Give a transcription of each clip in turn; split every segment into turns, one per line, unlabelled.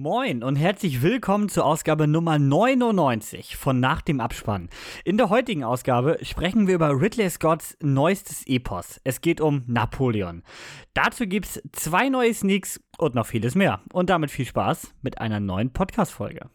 Moin und herzlich willkommen zur Ausgabe Nummer 99 von Nach dem Abspann. In der heutigen Ausgabe sprechen wir über Ridley Scotts neuestes Epos. Es geht um Napoleon. Dazu gibt's zwei neue Sneaks und noch vieles mehr. Und damit viel Spaß mit einer neuen Podcast-Folge.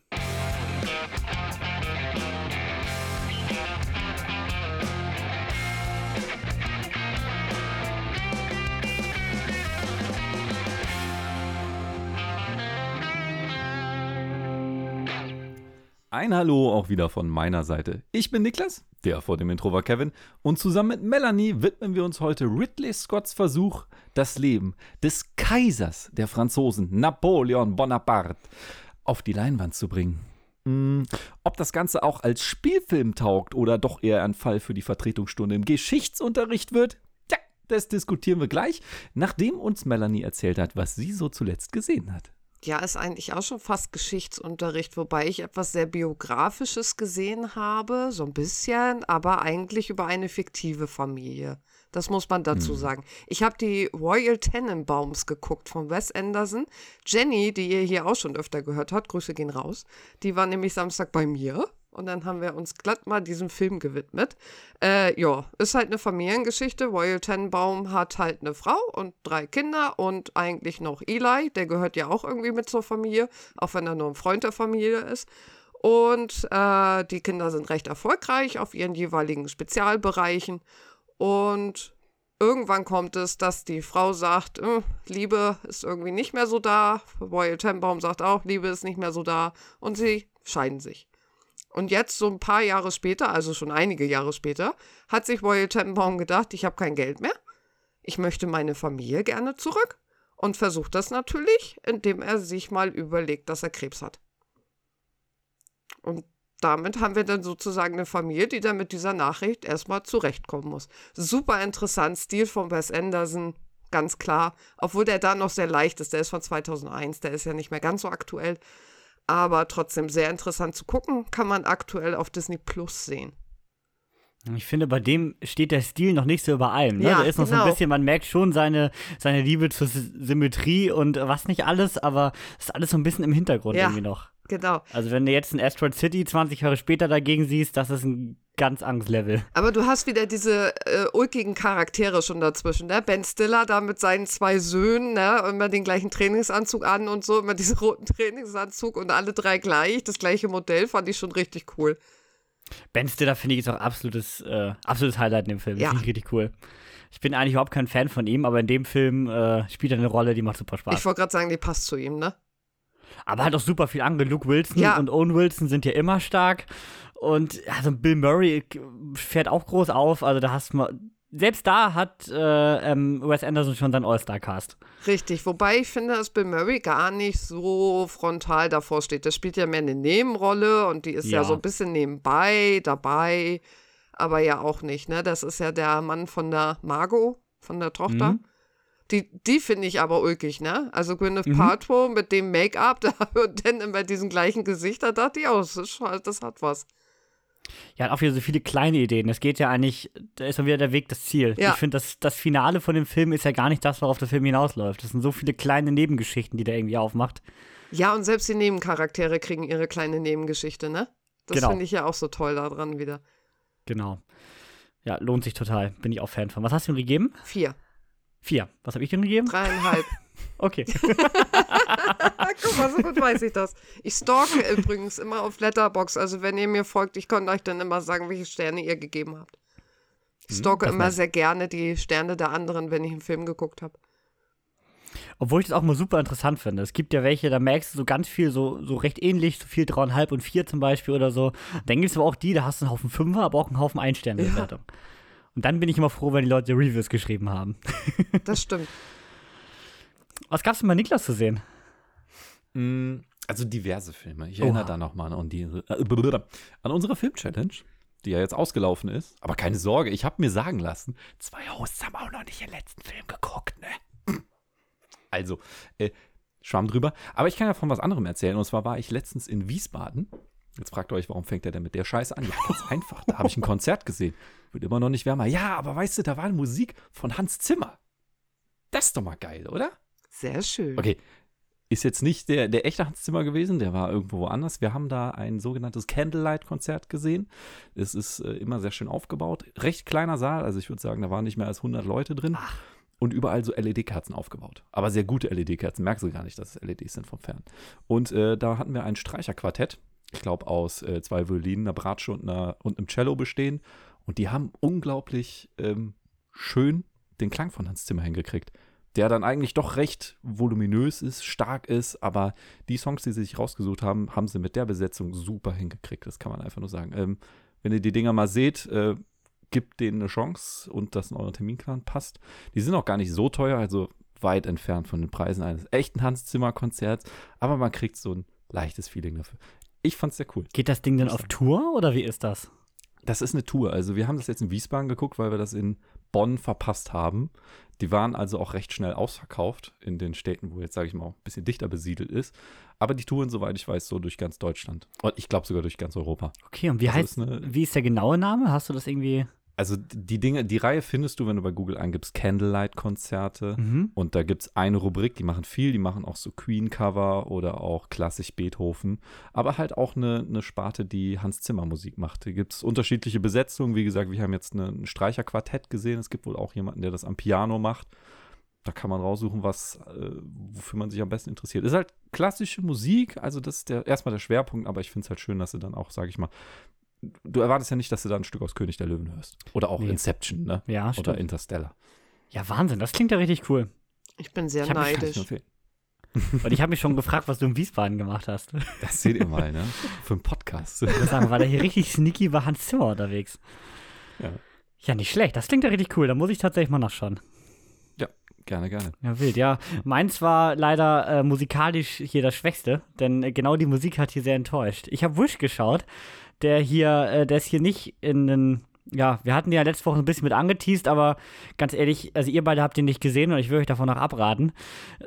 Ein Hallo auch wieder von meiner Seite. Ich bin Niklas, der vor dem Intro war Kevin, und zusammen mit Melanie widmen wir uns heute Ridley Scotts Versuch, das Leben des Kaisers der Franzosen, Napoleon Bonaparte, auf die Leinwand zu bringen. Hm, ob das Ganze auch als Spielfilm taugt oder doch eher ein Fall für die Vertretungsstunde im Geschichtsunterricht wird, das diskutieren wir gleich, nachdem uns Melanie erzählt hat, was sie so zuletzt gesehen hat.
Ja, ist eigentlich auch schon fast Geschichtsunterricht, wobei ich etwas sehr Biografisches gesehen habe, so ein bisschen, aber eigentlich über eine fiktive Familie. Das muss man dazu hm. sagen. Ich habe die Royal Tenenbaums geguckt von Wes Anderson. Jenny, die ihr hier auch schon öfter gehört habt, Grüße gehen raus, die war nämlich Samstag bei mir und dann haben wir uns glatt mal diesem Film gewidmet. Äh, ja, ist halt eine Familiengeschichte. Royal Tenenbaum hat halt eine Frau und drei Kinder und eigentlich noch Eli, der gehört ja auch irgendwie mit zur Familie, auch wenn er nur ein Freund der Familie ist. Und äh, die Kinder sind recht erfolgreich auf ihren jeweiligen Spezialbereichen. Und irgendwann kommt es, dass die Frau sagt, äh, Liebe ist irgendwie nicht mehr so da. Royal Tenenbaum sagt auch, Liebe ist nicht mehr so da. Und sie scheiden sich. Und jetzt, so ein paar Jahre später, also schon einige Jahre später, hat sich Royal Tenenbaum gedacht, ich habe kein Geld mehr. Ich möchte meine Familie gerne zurück. Und versucht das natürlich, indem er sich mal überlegt, dass er Krebs hat. Und damit haben wir dann sozusagen eine Familie, die dann mit dieser Nachricht erstmal zurechtkommen muss. Super interessant, Stil von Wes Anderson, ganz klar. Obwohl der da noch sehr leicht ist, der ist von 2001, der ist ja nicht mehr ganz so aktuell aber trotzdem sehr interessant zu gucken. Kann man aktuell auf Disney Plus sehen.
Ich finde, bei dem steht der Stil noch nicht so über allem. Ne?
Ja,
da ist noch
genau.
so ein genau. bisschen, man merkt schon seine, seine Liebe zur Symmetrie und was nicht alles, aber es ist alles so ein bisschen im Hintergrund
ja,
irgendwie noch.
Genau.
Also, wenn du jetzt in Asteroid City 20 Jahre später dagegen siehst, das ist ein ganz Angstlevel.
Aber du hast wieder diese äh, ulkigen Charaktere schon dazwischen, ne? Ben Stiller da mit seinen zwei Söhnen, ne? Immer den gleichen Trainingsanzug an und so, immer diesen roten Trainingsanzug und alle drei gleich, das gleiche Modell, fand ich schon richtig cool.
Ben Stiller finde ich ist auch absolutes, äh, absolutes Highlight in dem Film.
Ja.
Finde ich richtig cool. Ich bin eigentlich überhaupt kein Fan von ihm, aber in dem Film äh, spielt er eine Rolle, die macht super Spaß.
Ich wollte gerade sagen, die passt zu ihm, ne?
Aber halt auch super viel andere. Luke Wilson
Ja.
und Owen Wilson sind ja immer stark. Und also Bill Murray fährt auch groß auf. Also da hast du mal. Selbst da hat äh, ähm, Wes Anderson schon seinen All-Star-Cast.
Richtig, wobei ich finde, dass Bill Murray gar nicht so frontal davor steht. Der spielt ja mehr eine Nebenrolle und die ist ja,
Ja.
so ein bisschen nebenbei dabei, aber ja auch nicht, ne? Das ist ja der Mann von der Margot, von der Tochter.
Mhm.
Die, die finde ich aber ulkig, ne? Also Gwyneth
Mhm.
Paltrow mit dem Make-up da, und dann immer diesen gleichen Gesicht, da dachte ich, oh, das, ist das hat was.
Ja, auch wieder so viele kleine Ideen. Es geht ja eigentlich, da ist dann wieder der Weg das Ziel.
Ja.
Ich finde, das, das Finale von dem Film ist ja gar nicht das, worauf der Film hinausläuft. Das sind so viele kleine Nebengeschichten, die der irgendwie aufmacht.
Ja, und selbst die Nebencharaktere kriegen ihre kleine Nebengeschichte, ne? Das
Genau.
finde ich ja auch so toll daran wieder.
Genau. Ja, lohnt sich total. Bin ich auch Fan von. Was hast du ihm gegeben?
Vier,
Vier. Was habe ich ihm gegeben?
dreieinhalb.
Okay.
Guck mal, so gut weiß ich das. Ich stalke übrigens immer auf Letterbox. Also wenn ihr mir folgt, ich kann euch dann immer sagen, welche Sterne ihr gegeben habt. Ich stalke
Hm,
immer sehr gerne die Sterne der anderen, wenn ich einen Film geguckt habe.
Obwohl ich das auch mal super interessant finde. Es gibt ja welche, da merkst du so ganz viel, so, so recht ähnlich, so viel dreieinhalb und vier zum Beispiel oder so. Dann gibt es aber auch die, da hast du einen Haufen Fünfer, aber auch einen Haufen Ein-Sterne-Bewertung. Und dann bin ich immer froh, wenn die Leute Reviews geschrieben haben.
Das stimmt.
Was gab's denn bei Niklas zu sehen?
Mm, Also diverse Filme. Ich erinnere
Oha.
da nochmal an, die- äh, an unsere Film-Challenge, die ja jetzt ausgelaufen ist. Aber keine Sorge, ich habe mir sagen lassen, zwei Hosts haben auch noch nicht den letzten Film geguckt, ne? Also, äh, Schwamm drüber. Aber ich kann ja von was anderem erzählen. Und zwar war ich letztens in Wiesbaden. Jetzt fragt ihr euch, warum fängt er denn mit der Scheiße an? Ja, ganz einfach. Da habe ich ein Konzert gesehen. Wird immer noch nicht wärmer. Ja, aber weißt du, da war Musik von Hans Zimmer. Das ist doch mal geil, oder?
Sehr schön.
Okay. Ist jetzt nicht der, der echte Hans Zimmer gewesen, der war irgendwo woanders. Wir haben da ein sogenanntes Candlelight-Konzert gesehen. Es ist äh, immer sehr schön aufgebaut. Recht kleiner Saal, also ich würde sagen, da waren nicht mehr als 100 Leute drin.
Ach.
Und überall so LED-Kerzen aufgebaut. Aber sehr gute LED-Kerzen. Merkst du gar nicht, dass es LEDs sind vom Fern. Und äh, da hatten wir ein Streicherquartett. Ich glaube, aus äh, zwei Violinen, einer Bratsche und, einer, und einem Cello bestehen. Und die haben unglaublich ähm, schön den Klang von Hans Zimmer hingekriegt. Der dann eigentlich doch recht voluminös ist, stark ist, aber die Songs, die sie sich rausgesucht haben, haben sie mit der Besetzung super hingekriegt. Das kann man einfach nur sagen. Ähm, wenn ihr die Dinger mal seht, äh, gibt denen eine Chance und das in euren Terminplan passt. Die sind auch gar nicht so teuer, also weit entfernt von den Preisen eines echten Hans Zimmer Konzerts, aber man kriegt so ein leichtes Feeling dafür. Ich fand's sehr cool.
Geht das Ding denn auf Tour oder wie ist das?
Das ist eine Tour. Also wir haben das jetzt in Wiesbaden geguckt, weil wir das in Bonn verpasst haben. Die waren also auch recht schnell ausverkauft in den Städten, wo jetzt, sage ich mal, ein bisschen dichter besiedelt ist. Aber die touren, soweit ich weiß, so durch ganz Deutschland. Und ich glaube sogar durch ganz Europa.
Okay, und wie
Also
heißt,
ist eine-
wie ist der genaue Name? Hast du das irgendwie?
Also die Dinge, die Reihe findest du, wenn du bei Google eingibst, Candlelight-Konzerte.
Mhm.
Und da gibt es eine Rubrik, die machen viel, die machen auch so Queen-Cover oder auch klassisch Beethoven, aber halt auch eine, eine Sparte, die Hans Zimmer Musik macht. Da gibt es unterschiedliche Besetzungen. Wie gesagt, wir haben jetzt eine, ein Streicherquartett gesehen. Es gibt wohl auch jemanden, der das am Piano macht. Da kann man raussuchen, was, äh, wofür man sich am besten interessiert. Ist halt klassische Musik, also das ist der, erstmal der Schwerpunkt, aber ich finde es halt schön, dass du dann auch, sage ich mal, du erwartest ja nicht, dass du da ein Stück aus König der Löwen hörst. Oder auch
Nee.
Inception, ne?
Ja,
Oder
stimmt.
Interstellar.
Ja, Wahnsinn, das klingt ja richtig cool.
Ich bin sehr
Ich
neidisch.
Und ich habe mich schon gefragt, was du in Wiesbaden gemacht hast.
Das seht ihr mal, ne? Für einen Podcast.
Ich muss sagen, war der hier richtig sneaky bei Hans Zimmer unterwegs.
Ja.
Ja, nicht schlecht. Das klingt ja richtig cool. Da muss ich tatsächlich mal nachschauen.
Gerne, gerne.
Ja, wild, ja. Meins war leider äh, musikalisch hier das Schwächste, denn äh, genau die Musik hat hier sehr enttäuscht. Ich habe Wish geschaut, der hier, äh, der ist hier nicht in den, ja, wir hatten ja letzte Woche ein bisschen mit angeteased, aber ganz ehrlich, also ihr beide habt ihn nicht gesehen und ich will euch davon noch abraten.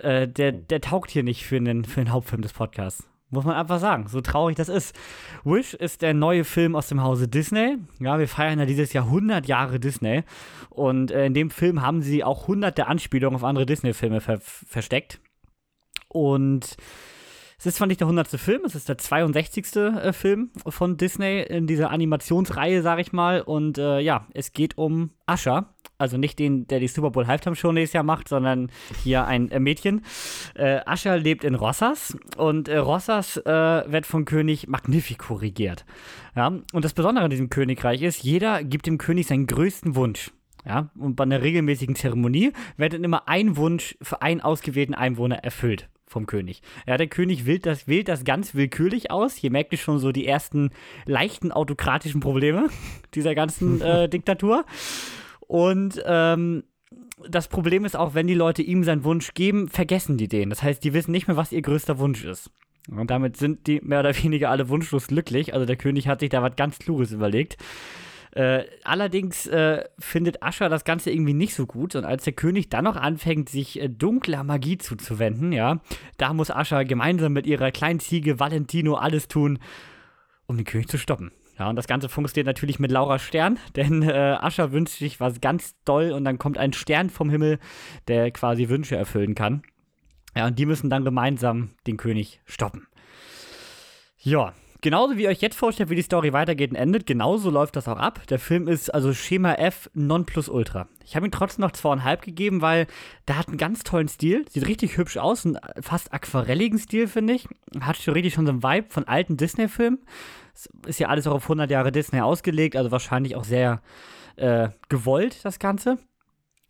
Äh, der, der taugt hier nicht für einen, für einen Hauptfilm des Podcasts. Muss man einfach sagen, so traurig das ist. Wish ist der neue Film aus dem Hause Disney. Ja, wir feiern ja dieses Jahr 100 Jahre Disney. Und äh, in dem Film haben sie auch hunderte Anspielungen auf andere Disney-Filme ver versteckt. Und es ist zwar nicht der 100. Film, es ist der 62. Äh, Film von Disney in dieser Animationsreihe, sag ich mal. Und äh, ja, es geht um Usher. Also nicht den, der die Super Bowl Halftime Show nächstes Jahr macht, sondern hier ein äh, Mädchen. Äh, Usher lebt in Rossas und äh, Rossas äh, wird von König Magnifico regiert. Ja, und das Besondere an diesem Königreich ist, jeder gibt dem König seinen größten Wunsch. Ja, und bei einer regelmäßigen Zeremonie wird dann immer ein Wunsch für einen ausgewählten Einwohner erfüllt vom König. Ja, der König wählt das, wählt das ganz willkürlich aus. Hier merkt ihr schon so die ersten leichten autokratischen Probleme dieser ganzen äh, Diktatur. Und ähm, das Problem ist auch, wenn die Leute ihm seinen Wunsch geben, vergessen die den. Das heißt, die wissen nicht mehr, was ihr größter Wunsch ist. Und damit sind die mehr oder weniger alle wunschlos glücklich. Also der König hat sich da was ganz Kluges überlegt. Äh, allerdings äh, findet Ascher das Ganze irgendwie nicht so gut. Und als der König dann noch anfängt, sich äh, dunkler Magie zuzuwenden, ja, da muss Ascher gemeinsam mit ihrer kleinen Ziege Valentino alles tun, um den König zu stoppen. Ja, und das Ganze funktioniert natürlich mit Laura Stern, denn äh, Ascher wünscht sich was ganz doll und dann kommt ein Stern vom Himmel, der quasi Wünsche erfüllen kann. Ja, und die müssen dann gemeinsam den König stoppen. Ja, genauso wie ihr euch jetzt vorstellt, wie die Story weitergeht und endet, genauso läuft das auch ab. Der Film ist also Schema F Nonplusultra. Ich habe ihm trotzdem noch zweieinhalb gegeben, weil der hat einen ganz tollen Stil, sieht richtig hübsch aus, einen fast aquarelligen Stil, finde ich. Hat richtig schon so einen Vibe von alten Disney-Filmen. Ist ja alles auch auf 100 Jahre Disney ausgelegt, also wahrscheinlich auch sehr äh, gewollt, das Ganze.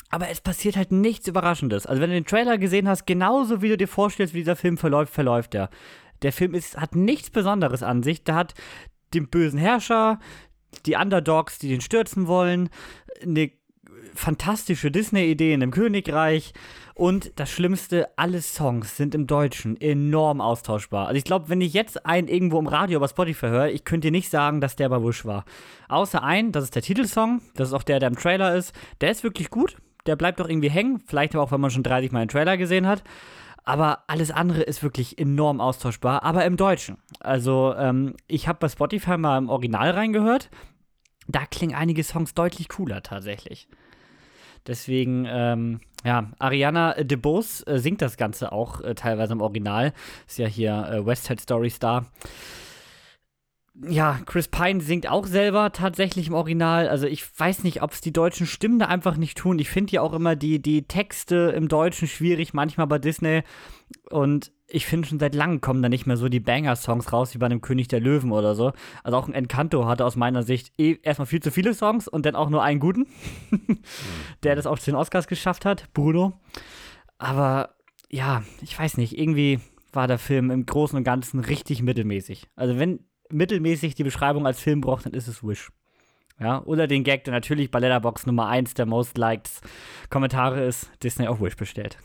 Aber es passiert halt nichts Überraschendes. Also wenn du den Trailer gesehen hast, genauso wie du dir vorstellst, wie dieser Film verläuft, verläuft er. Der Film ist, hat nichts Besonderes an sich. Der hat den bösen Herrscher, die Underdogs, die den stürzen wollen, eine fantastische Disney-Idee in einem Königreich und das Schlimmste, alle Songs sind im Deutschen enorm austauschbar. Also ich glaube, wenn ich jetzt einen irgendwo im Radio über Spotify höre, ich könnte dir nicht sagen, dass der bei Wush war. Außer ein, das ist der Titelsong, das ist auch der, der im Trailer ist. Der ist wirklich gut, der bleibt doch irgendwie hängen, vielleicht aber auch, wenn man schon 30 Mal einen Trailer gesehen hat. Aber alles andere ist wirklich enorm austauschbar, aber im Deutschen. Also ähm, ich habe bei Spotify mal im Original reingehört. Da klingen einige Songs deutlich cooler tatsächlich. Deswegen, ähm, ja, Ariana DeBose äh, singt das Ganze auch äh, teilweise im Original. Ist ja hier äh, West Side Story Star. Ja, Chris Pine singt auch selber tatsächlich im Original. Also ich weiß nicht, ob es die deutschen Stimmen da einfach nicht tun. Ich finde ja auch immer die, die Texte im Deutschen schwierig, manchmal bei Disney. Und ich finde schon seit langem kommen da nicht mehr so die Banger-Songs raus wie bei einem König der Löwen oder so. Also auch ein Encanto hatte aus meiner Sicht eh erstmal viel zu viele Songs und dann auch nur einen guten, der das auch zu den Oscars geschafft hat, Bruno. Aber ja, ich weiß nicht, irgendwie war der Film im Großen und Ganzen richtig mittelmäßig. Also wenn mittelmäßig die Beschreibung als Film braucht, dann ist es Wish. Ja, oder den Gag, der natürlich bei Letterbox Nummer 1 der Most Liked Kommentare ist, Disney auf Wish bestellt.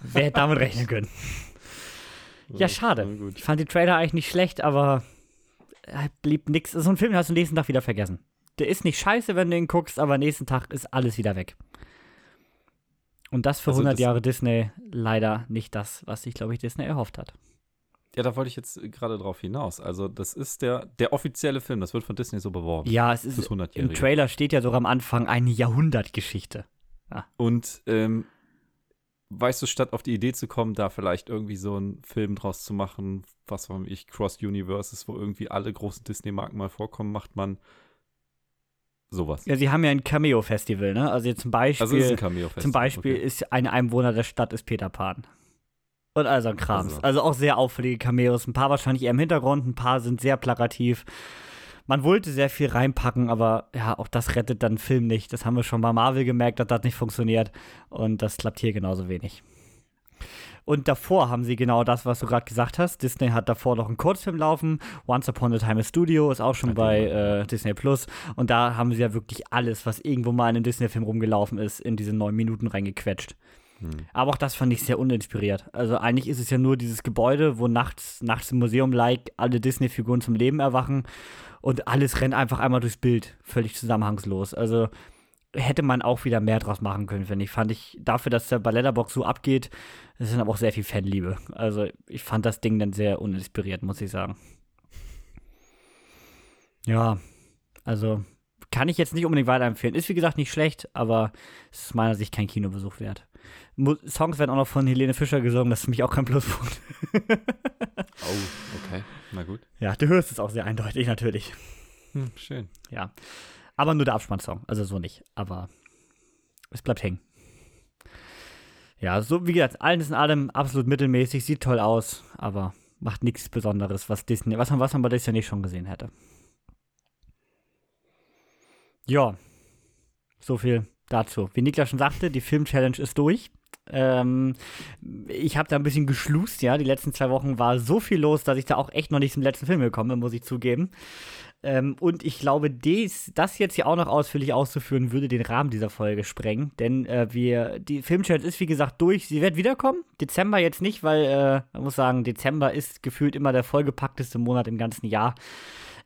Wer hätte damit rechnen können? Ja, schade. Ich fand die Trailer eigentlich nicht schlecht, aber blieb nix. So ein Film, den hast du nächsten Tag wieder vergessen. Der ist nicht scheiße, wenn du ihn guckst, aber nächsten Tag ist alles wieder weg. Und das für also 100 das Jahre Disney leider nicht das, was sich, glaube ich, Disney erhofft hat.
Ja, da wollte ich jetzt gerade drauf hinaus. Also, das ist der, der offizielle Film, das wird von Disney so beworben.
Ja, es ist. Im Trailer steht ja sogar am Anfang eine Jahrhundertgeschichte.
Ja. Und ähm, weißt du, statt auf die Idee zu kommen, da vielleicht irgendwie so einen Film draus zu machen, was weiß ich, Cross Universes, wo irgendwie alle großen Disney-Marken mal vorkommen, macht man sowas.
Ja, sie haben ja ein Cameo-Festival, ne? Also zum Beispiel,
also ist ein Cameo-Festival.
Zum Beispiel okay. ist ein Einwohner der Stadt ist Peter Pan. Und also ein Krams. Also. also auch sehr auffällige Cameos. Ein paar wahrscheinlich eher im Hintergrund, ein paar sind sehr plakativ. Man wollte sehr viel reinpacken, aber ja, auch das rettet dann Film nicht. Das haben wir schon bei Marvel gemerkt, dass das nicht funktioniert. Und das klappt hier genauso wenig. Und davor haben sie genau das, was du gerade gesagt hast. Disney hat davor noch einen Kurzfilm laufen. Once Upon a Time a Studio ist auch schon bei äh, Disney Plus. Und da haben sie ja wirklich alles, was irgendwo mal in einem Disney-Film rumgelaufen ist, in diese neun Minuten reingequetscht. Hm. Aber auch das fand ich sehr uninspiriert. Also eigentlich ist es ja nur dieses Gebäude, wo nachts, nachts im Museum-like alle Disney-Figuren zum Leben erwachen und alles rennt einfach einmal durchs Bild, völlig zusammenhangslos. Also hätte man auch wieder mehr draus machen können, finde ich. Fand ich dafür, dass der bei Letterbox so abgeht, das ist aber auch sehr viel Fanliebe. Also ich fand das Ding dann sehr uninspiriert, muss ich sagen. Ja, also kann ich jetzt nicht unbedingt weiterempfehlen. Ist wie gesagt nicht schlecht, aber es ist meiner Sicht kein Kinobesuch wert. Songs werden auch noch von Helene Fischer gesungen, das ist für mich auch kein Pluspunkt.
oh, okay. Na gut.
Ja, du hörst es auch sehr eindeutig, natürlich.
Hm, schön.
Ja. Aber nur der Abspannsong, also so nicht. Aber es bleibt hängen. Ja, so wie gesagt, alles in allem absolut mittelmäßig, sieht toll aus, aber macht nichts Besonderes, was Disney, was man, was man bei Disney nicht schon gesehen hätte. Ja, so viel dazu. Wie Niklas schon sagte, die Film-Challenge ist durch. Ähm, ich habe da ein bisschen geschlust, ja. Die letzten zwei Wochen war so viel los, dass ich da auch echt noch nicht zum letzten Film gekommen bin, muss ich zugeben. Ähm, und ich glaube, dies, das jetzt hier auch noch ausführlich auszuführen, würde den Rahmen dieser Folge sprengen. Denn äh, wir, die Filmchallenge ist wie gesagt durch. Sie wird wiederkommen. Dezember jetzt nicht, weil äh, man muss sagen, Dezember ist gefühlt immer der vollgepackteste Monat im ganzen Jahr.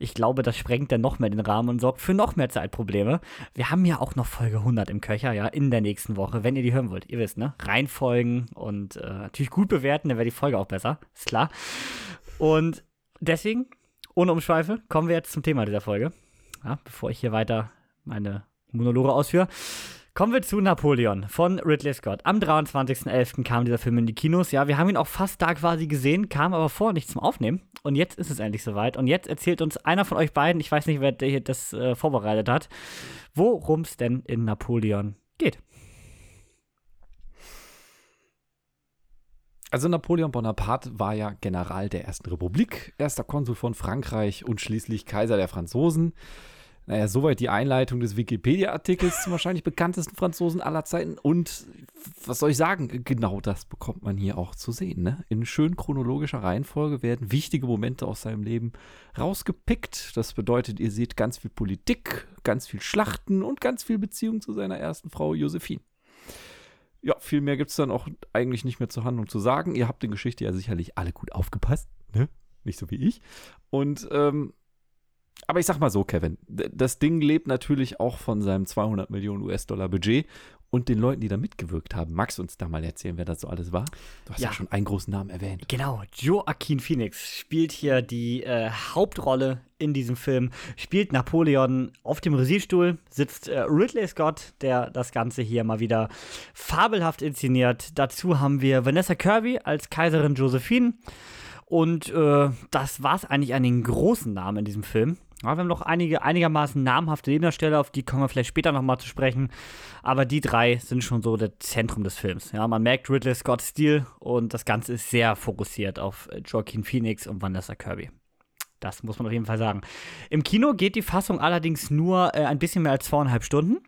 Ich glaube, das sprengt dann noch mehr den Rahmen und sorgt für noch mehr Zeitprobleme. Wir haben ja auch noch Folge 100 im Köcher, ja, in der nächsten Woche, wenn ihr die hören wollt. Ihr wisst, ne? Reinfolgen und äh, natürlich gut bewerten, dann wäre die Folge auch besser. Ist klar. Und deswegen, ohne Umschweife, kommen wir jetzt zum Thema dieser Folge. Ja, bevor ich hier weiter meine Monologe ausführe. Kommen wir zu Napoleon von Ridley Scott. Am 23.11. kam dieser Film in die Kinos. Ja, wir haben ihn auch fast da quasi gesehen, kam aber vor nicht zum Aufnehmen. Und jetzt ist es endlich soweit. Und jetzt erzählt uns einer von euch beiden, ich weiß nicht, wer hier das äh, vorbereitet hat, worum es denn in Napoleon geht.
Also Napoleon Bonaparte war ja General der Ersten Republik, erster Konsul von Frankreich und schließlich Kaiser der Franzosen. Naja, soweit die Einleitung des Wikipedia-Artikels zum wahrscheinlich bekanntesten Franzosen aller Zeiten. Und was soll ich sagen? Genau das bekommt man hier auch zu sehen. Ne? In schön chronologischer Reihenfolge werden wichtige Momente aus seinem Leben rausgepickt. Das bedeutet, ihr seht ganz viel Politik, ganz viel Schlachten und ganz viel Beziehung zu seiner ersten Frau Josephine. Ja, viel mehr gibt es dann auch eigentlich nicht mehr zur Handlung zu sagen. Ihr habt in Geschichte ja sicherlich alle gut aufgepasst, ne? Nicht so wie ich. Und ähm, aber ich sag mal so, Kevin, das Ding lebt natürlich auch von seinem 200 Millionen US-Dollar Budget und den Leuten, die da mitgewirkt haben. Magst du uns da mal erzählen, wer das so alles war? Du hast ja,
ja
schon einen großen Namen erwähnt.
Genau, Joaquin Phoenix spielt hier die äh, Hauptrolle in diesem Film, spielt Napoleon auf dem Regiestuhl, sitzt äh, Ridley Scott, der das Ganze hier mal wieder fabelhaft inszeniert. Dazu haben wir Vanessa Kirby als Kaiserin Josephine. Und äh, das war es eigentlich an den großen Namen in diesem Film. Ja, wir haben noch einige einigermaßen namhafte Nebendarsteller, auf die kommen wir vielleicht später nochmal zu sprechen. Aber die drei sind schon so das Zentrum des Films. Ja, man merkt Ridley Scott's Stil und das Ganze ist sehr fokussiert auf Joaquin Phoenix und Vanessa Kirby. Das muss man auf jeden Fall sagen. Im Kino geht die Fassung allerdings nur äh, ein bisschen mehr als zweieinhalb Stunden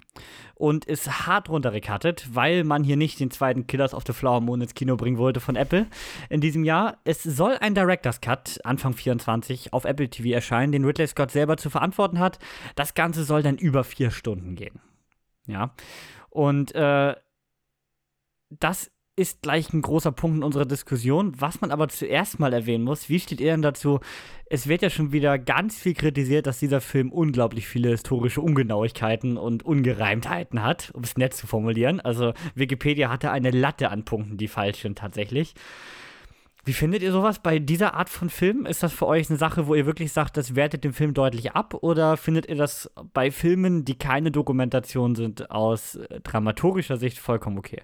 und ist hart runtergekattet, weil man hier nicht den zweiten Killers of the Flower Moon ins Kino bringen wollte von Apple in diesem Jahr. Es soll ein Director's Cut Anfang 24 auf Apple TV erscheinen, den Ridley Scott selber zu verantworten hat. Das Ganze soll dann über vier Stunden gehen. Ja. Und äh, das ist gleich ein großer Punkt in unserer Diskussion. Was man aber zuerst mal erwähnen muss, wie steht ihr denn dazu? Es wird ja schon wieder ganz viel kritisiert, dass dieser Film unglaublich viele historische Ungenauigkeiten und Ungereimtheiten hat, um es nett zu formulieren. Also Wikipedia hatte eine Latte an Punkten, die falsch sind tatsächlich. Wie findet ihr sowas bei dieser Art von Film? Ist das für euch eine Sache, wo ihr wirklich sagt, das wertet den Film deutlich ab? Oder findet ihr das bei Filmen, die keine Dokumentation sind, aus dramaturgischer Sicht vollkommen okay?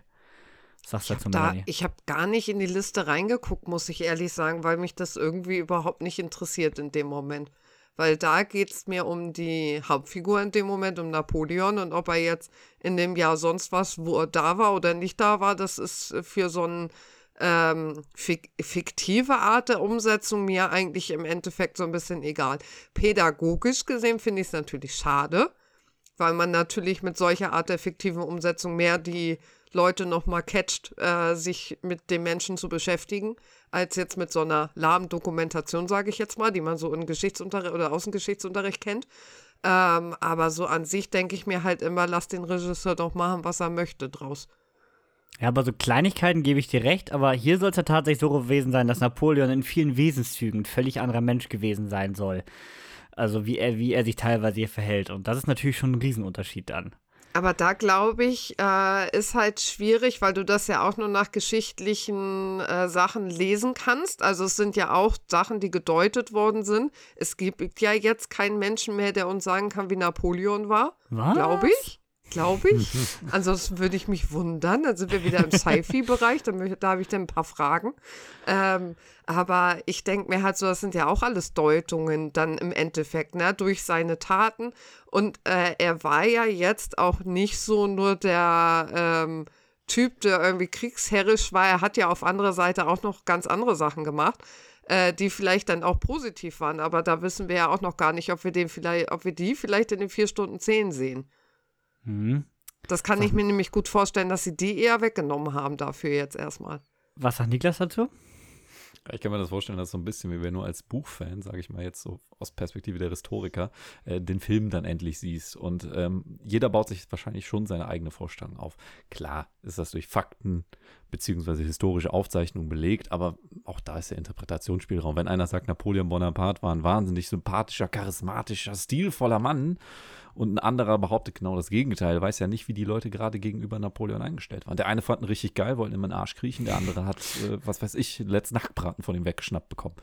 Sagst du dazu, da, Ich habe gar nicht in die Liste reingeguckt, muss ich ehrlich sagen, weil mich das irgendwie überhaupt nicht interessiert in dem Moment. Weil da geht es mir um die Hauptfigur in dem Moment, um Napoleon. Und ob er jetzt in dem Jahr sonst was, wo er da war oder nicht da war, das ist für so eine ähm, fiktive Art der Umsetzung mir eigentlich im Endeffekt so ein bisschen egal. Pädagogisch gesehen finde ich es natürlich schade, weil man natürlich mit solcher Art der fiktiven Umsetzung mehr die Leute nochmal catcht, äh, sich mit dem Menschen zu beschäftigen, als jetzt mit so einer lahmen Dokumentation, sage ich jetzt mal, die man so in Geschichtsunterricht oder Außengeschichtsunterricht kennt. Ähm, aber so an sich denke ich mir halt immer, lass den Regisseur doch machen, was er möchte draus.
Ja, aber so Kleinigkeiten gebe ich dir recht, aber hier soll es ja tatsächlich so gewesen sein, dass Napoleon in vielen Wesenszügen ein völlig anderer Mensch gewesen sein soll. Also wie er, wie er sich teilweise hier verhält. Und das ist natürlich schon ein Riesenunterschied dann.
Aber da glaube ich, äh, ist halt schwierig, weil du das ja auch nur nach geschichtlichen äh, Sachen lesen kannst. Also es sind ja auch Sachen, die gedeutet worden sind. Es gibt ja jetzt keinen Menschen mehr, der uns sagen kann, wie Napoleon war. Glaube ich glaube ich. Ansonsten würde ich mich wundern. Dann sind wir wieder im Sci-Fi-Bereich. Da, habe ich dann ein paar Fragen. Ähm, aber ich denke mir halt so, das sind ja auch alles Deutungen dann im Endeffekt, ne, durch seine Taten. Und äh, er war ja jetzt auch nicht so nur der ähm, Typ, der irgendwie kriegsherrisch war. Er hat ja auf anderer Seite auch noch ganz andere Sachen gemacht äh, die vielleicht dann auch positiv waren, aber da wissen wir ja auch noch gar nicht, ob wir den vielleicht, ob wir die vielleicht in den vier Stunden zehn sehen. Mhm. Das kann ich mir nämlich gut vorstellen, dass sie die eher weggenommen haben dafür jetzt erstmal.
Was sagt Niklas dazu?
Ich kann mir das vorstellen, dass so ein bisschen wie wenn du als Buchfan, sage ich mal jetzt so aus Perspektive der Historiker, äh, den Film dann endlich siehst. Und ähm, jeder baut sich wahrscheinlich schon seine eigene Vorstellung auf. Klar ist das durch Fakten beziehungsweise historische Aufzeichnungen belegt, aber auch da ist der Interpretationsspielraum. Wenn einer sagt, Napoleon Bonaparte war ein wahnsinnig sympathischer, charismatischer, stilvoller Mann und ein anderer behauptet genau das Gegenteil, weiß ja nicht, wie die Leute gerade gegenüber Napoleon eingestellt waren. Der eine fand ihn richtig geil, wollte ihm in den Arsch kriechen, der andere hat, äh, was weiß ich, letzten Nachtbraten von ihm weggeschnappt bekommen.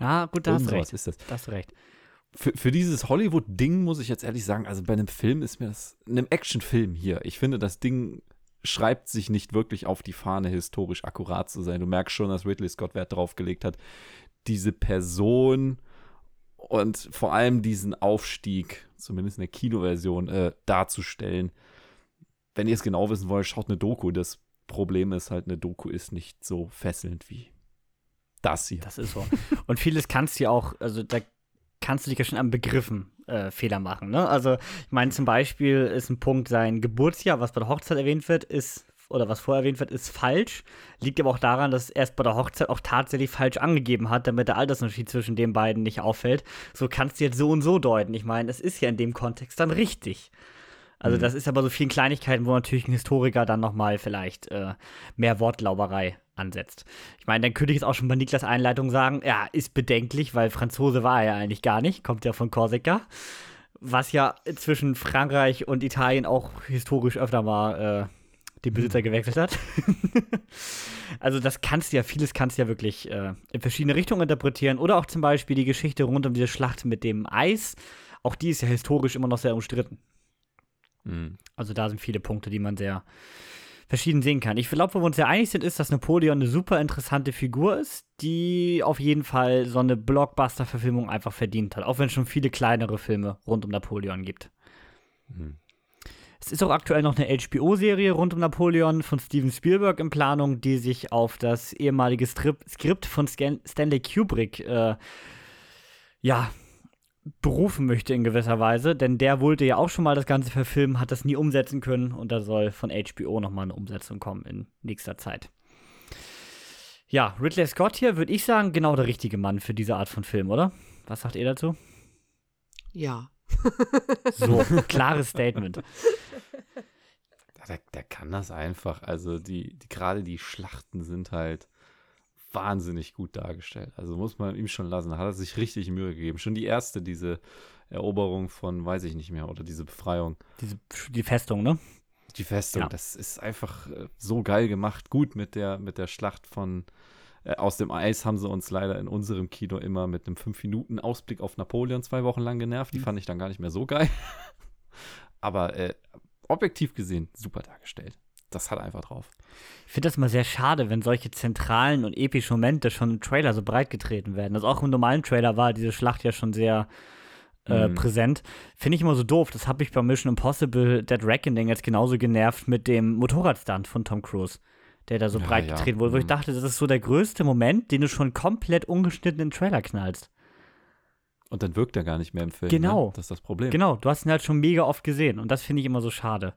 Ja, gut, da hast du recht. Ist das. Da hast du recht.
Für, für dieses Hollywood-Ding muss ich jetzt ehrlich sagen, also bei einem Film ist mir das, einem Actionfilm hier, ich finde, das Ding schreibt sich nicht wirklich auf die Fahne, historisch akkurat zu sein. Du merkst schon, dass Ridley Scott Wert darauf gelegt hat, diese Person und vor allem diesen Aufstieg, zumindest in der Kinoversion, äh, darzustellen. Wenn ihr es genau wissen wollt, schaut eine Doku. Das Problem ist halt, eine Doku ist nicht so fesselnd wie das hier.
Das ist so. Und vieles kannst du ja auch, also da kannst du dich ja schon an Begriffen äh, Fehler machen. Ne? Also, ich meine, zum Beispiel ist ein Punkt, sein Geburtsjahr, was bei der Hochzeit erwähnt wird, ist oder was vorher erwähnt wird, ist falsch. Liegt aber auch daran, dass er es bei der Hochzeit auch tatsächlich falsch angegeben hat, damit der Altersunterschied zwischen den beiden nicht auffällt. So kannst du jetzt so und so deuten. Ich meine, es ist ja in dem Kontext dann richtig. Also, mhm. das ist aber so vielen Kleinigkeiten, wo natürlich ein Historiker dann nochmal vielleicht äh, mehr Wortlauberei ansetzt. Ich meine, dann könnte ich es auch schon bei Niklas Einleitung sagen, ja, ist bedenklich, weil Franzose war er ja eigentlich gar nicht, kommt ja von Korsika. Was ja zwischen Frankreich und Italien auch historisch öfter mal äh, den Besitzer mhm. gewechselt hat. also das kannst du ja, vieles kannst du ja wirklich äh, in verschiedene Richtungen interpretieren. Oder auch zum Beispiel die Geschichte rund um diese Schlacht mit dem Eis. Auch die ist ja historisch immer noch sehr umstritten. Mhm. Also da sind viele Punkte, die man sehr verschieden sehen kann. Ich glaube, wo wir uns sehr einig sind, ist, dass Napoleon eine super interessante Figur ist, die auf jeden Fall so eine Blockbuster-Verfilmung einfach verdient hat. Auch wenn es schon viele kleinere Filme rund um Napoleon gibt. Mhm. Es ist auch aktuell noch eine HBO-Serie rund um Napoleon von Steven Spielberg in Planung, die sich auf das ehemalige Strip Skript von Scan Stanley Kubrick äh, ja, berufen möchte in gewisser Weise, denn der wollte ja auch schon mal das Ganze verfilmen, hat das nie umsetzen können und da soll von HBO nochmal eine Umsetzung kommen in nächster Zeit. Ja, Ridley Scott hier, würde ich sagen, genau der richtige Mann für diese Art von Film, oder? Was sagt ihr dazu?
Ja.
So, klares Statement.
Der, der, kann das einfach. Also die, die gerade die Schlachten sind halt wahnsinnig gut dargestellt. Also muss man ihm schon lassen. Da hat er sich richtig Mühe gegeben. Schon die erste, diese Eroberung von, weiß ich nicht mehr, oder diese Befreiung.
Diese, die Festung, ne?
Die Festung, ja. das ist einfach äh, so geil gemacht. Gut mit der, mit der Schlacht von äh, aus dem Eis haben sie uns leider in unserem Kino immer mit einem 5-Minuten-Ausblick auf Napoleon zwei Wochen lang genervt. Die mhm. fand ich dann gar nicht mehr so geil. Aber äh, objektiv gesehen super dargestellt. Das hat einfach drauf.
Ich finde das mal sehr schade, wenn solche zentralen und epischen Momente schon im Trailer so breit getreten werden. Also auch im normalen Trailer war diese Schlacht ja schon sehr äh, mhm. präsent. Finde ich immer so doof. Das habe ich bei Mission Impossible Dead Reckoning jetzt genauso genervt mit dem Motorradstand von Tom Cruise der da so ja, breit getreten ja. wurde, wo ich mhm. dachte, das ist so der größte Moment, den du schon komplett ungeschnitten in den Trailer knallst.
Und dann wirkt er gar nicht mehr im Film.
Genau.
Ne? Das ist das Problem.
Genau, du hast ihn halt schon mega oft gesehen und das finde ich immer so schade.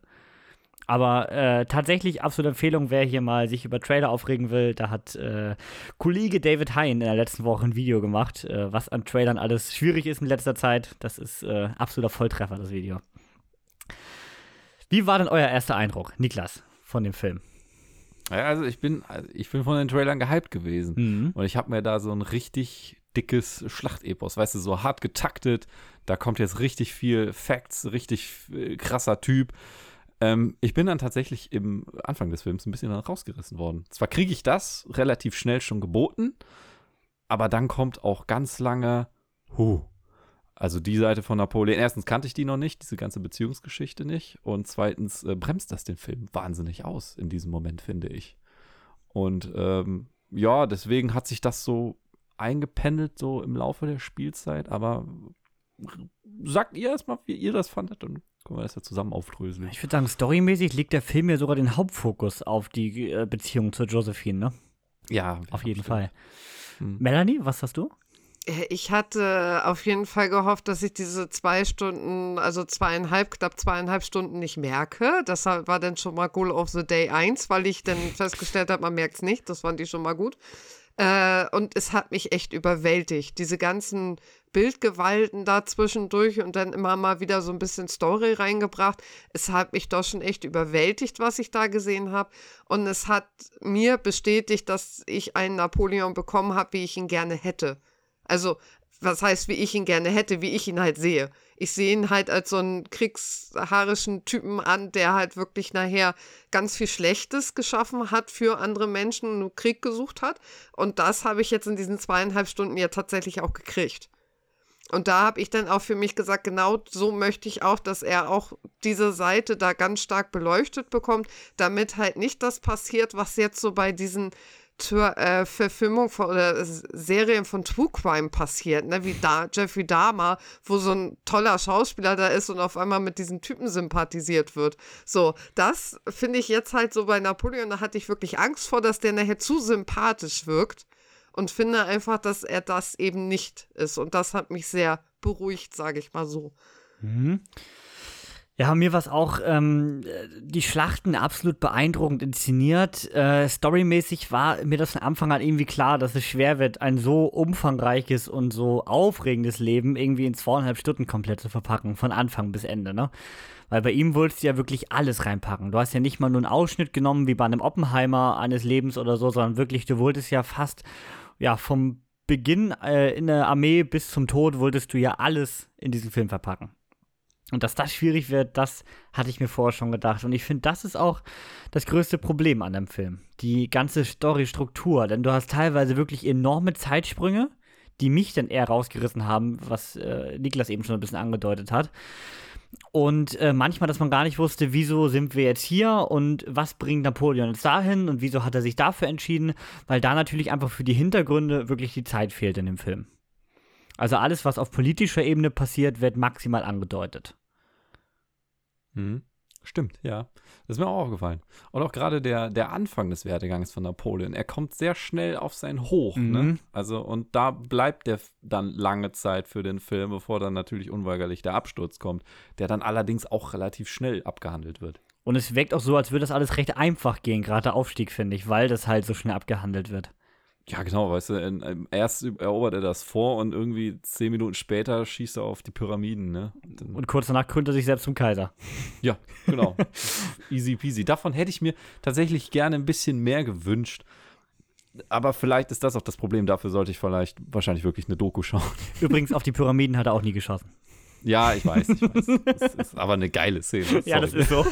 Aber äh, tatsächlich absolute Empfehlung, wer hier mal sich über Trailer aufregen will, da hat äh, Kollege David Hein in der letzten Woche ein Video gemacht, äh, was an Trailern alles schwierig ist in letzter Zeit. Das ist äh, absoluter Volltreffer, das Video. Wie war denn euer erster Eindruck, Niklas, von dem Film?
Ja, also ich bin, also ich bin von den Trailern gehypt gewesen. Mhm. Und ich habe mir da so ein richtig dickes Schlachtepos, weißt du, so hart getaktet. Da kommt jetzt richtig viel Facts, richtig äh, krasser Typ. Ähm, ich bin dann tatsächlich im Anfang des Films ein bisschen dann rausgerissen worden. Zwar kriege ich das relativ schnell schon geboten, aber dann kommt auch ganz lange, huh, also die Seite von Napoleon, erstens kannte ich die noch nicht, diese ganze Beziehungsgeschichte nicht. Und zweitens äh, bremst das den Film wahnsinnig aus in diesem Moment, finde ich. Und ähm, ja, deswegen hat sich das so eingependelt, so im Laufe der Spielzeit. Aber sagt ihr erstmal, wie ihr das fandet, dann können wir das ja zusammen aufdröseln.
Ich würde sagen, storymäßig legt der Film ja sogar den Hauptfokus auf die äh, Beziehung zu Josephine, ne?
Ja,
auf jeden Fall. Hm. Melanie, was hast du?
Äh, ich hatte auf jeden Fall gehofft, dass ich diese zwei Stunden, also zweieinhalb, knapp zweieinhalb Stunden nicht merke. Das war dann schon mal Goal of the Day 1, weil ich dann festgestellt habe, man merkt es nicht. Das fand ich schon mal gut. Äh, und es hat mich echt überwältigt. Diese ganzen Bildgewalten da zwischendurch und dann immer mal wieder so ein bisschen Story reingebracht. Es hat mich doch schon echt überwältigt, was ich da gesehen habe. Und es hat mir bestätigt, dass ich einen Napoleon bekommen habe, wie ich ihn gerne hätte. Also, was heißt, wie ich ihn gerne hätte, wie ich ihn halt sehe. Ich sehe ihn halt als so einen kriegshaarischen Typen an, der halt wirklich nachher ganz viel Schlechtes geschaffen hat für andere Menschen und Krieg gesucht hat. Und das habe ich jetzt in diesen zweieinhalb Stunden ja tatsächlich auch gekriegt. Und da habe ich dann auch für mich gesagt, genau so möchte ich auch, dass er auch diese Seite da ganz stark beleuchtet bekommt, damit halt nicht das passiert, was jetzt so bei diesen zur äh, Verfilmung von, oder Serien von True Crime passiert, ne? wie da, Jeffrey Dahmer, wo so ein toller Schauspieler da ist und auf einmal mit diesen Typen sympathisiert wird. So, das finde ich jetzt halt so bei Napoleon, da hatte ich wirklich Angst vor, dass der nachher zu sympathisch wirkt und finde einfach, dass er das eben nicht ist. Und das hat mich sehr beruhigt, sage ich mal so.
Mhm. Ja, mir war es auch ähm, die Schlachten absolut beeindruckend inszeniert. Äh, storymäßig war mir das von Anfang an irgendwie klar, dass es schwer wird, ein so umfangreiches und so aufregendes Leben irgendwie in zweieinhalb Stunden komplett zu verpacken, von Anfang bis Ende, ne? Weil bei ihm wolltest du ja wirklich alles reinpacken. Du hast ja nicht mal nur einen Ausschnitt genommen, wie bei einem Oppenheimer eines Lebens oder so, sondern wirklich, du wolltest ja fast, ja, vom Beginn äh, in der Armee bis zum Tod wolltest du ja alles in diesen Film verpacken. Und dass das schwierig wird, das hatte ich mir vorher schon gedacht. Und ich finde, das ist auch das größte Problem an dem Film. Die ganze Storystruktur. Denn du hast teilweise wirklich enorme Zeitsprünge, die mich dann eher rausgerissen haben, was äh, Niklas eben schon ein bisschen angedeutet hat. Und äh, manchmal, dass man gar nicht wusste, wieso sind wir jetzt hier und was bringt Napoleon jetzt dahin und wieso hat er sich dafür entschieden, weil da natürlich einfach für die Hintergründe wirklich die Zeit fehlt in dem Film. Also alles, was auf politischer Ebene passiert, wird maximal angedeutet.
Mhm. Stimmt, ja. Das ist mir auch aufgefallen. Und auch gerade der, der Anfang des Werdegangs von Napoleon. Er kommt sehr schnell auf sein Hoch, ne?
Mhm.
ne? Also, und da bleibt der dann lange Zeit für den Film, bevor dann natürlich unweigerlich der Absturz kommt, der dann allerdings auch relativ schnell abgehandelt wird.
Und es wirkt auch so, als würde das alles recht einfach gehen, gerade der Aufstieg, finde ich, weil das halt so schnell abgehandelt wird.
Ja, genau, weißt du, erst erobert er das vor und irgendwie zehn Minuten später schießt er auf die Pyramiden, ne? Und
kurz danach krönt er sich selbst zum Kaiser.
ja, genau. Easy peasy. Davon hätte ich mir tatsächlich gerne ein bisschen mehr gewünscht. Aber vielleicht ist das auch das Problem. Dafür sollte ich vielleicht wahrscheinlich wirklich eine Doku schauen.
Übrigens, auf die Pyramiden hat er auch nie geschossen.
Ja, ich weiß, ich weiß. Das ist aber eine geile Szene.
Ja, das
Sorry.
ist so.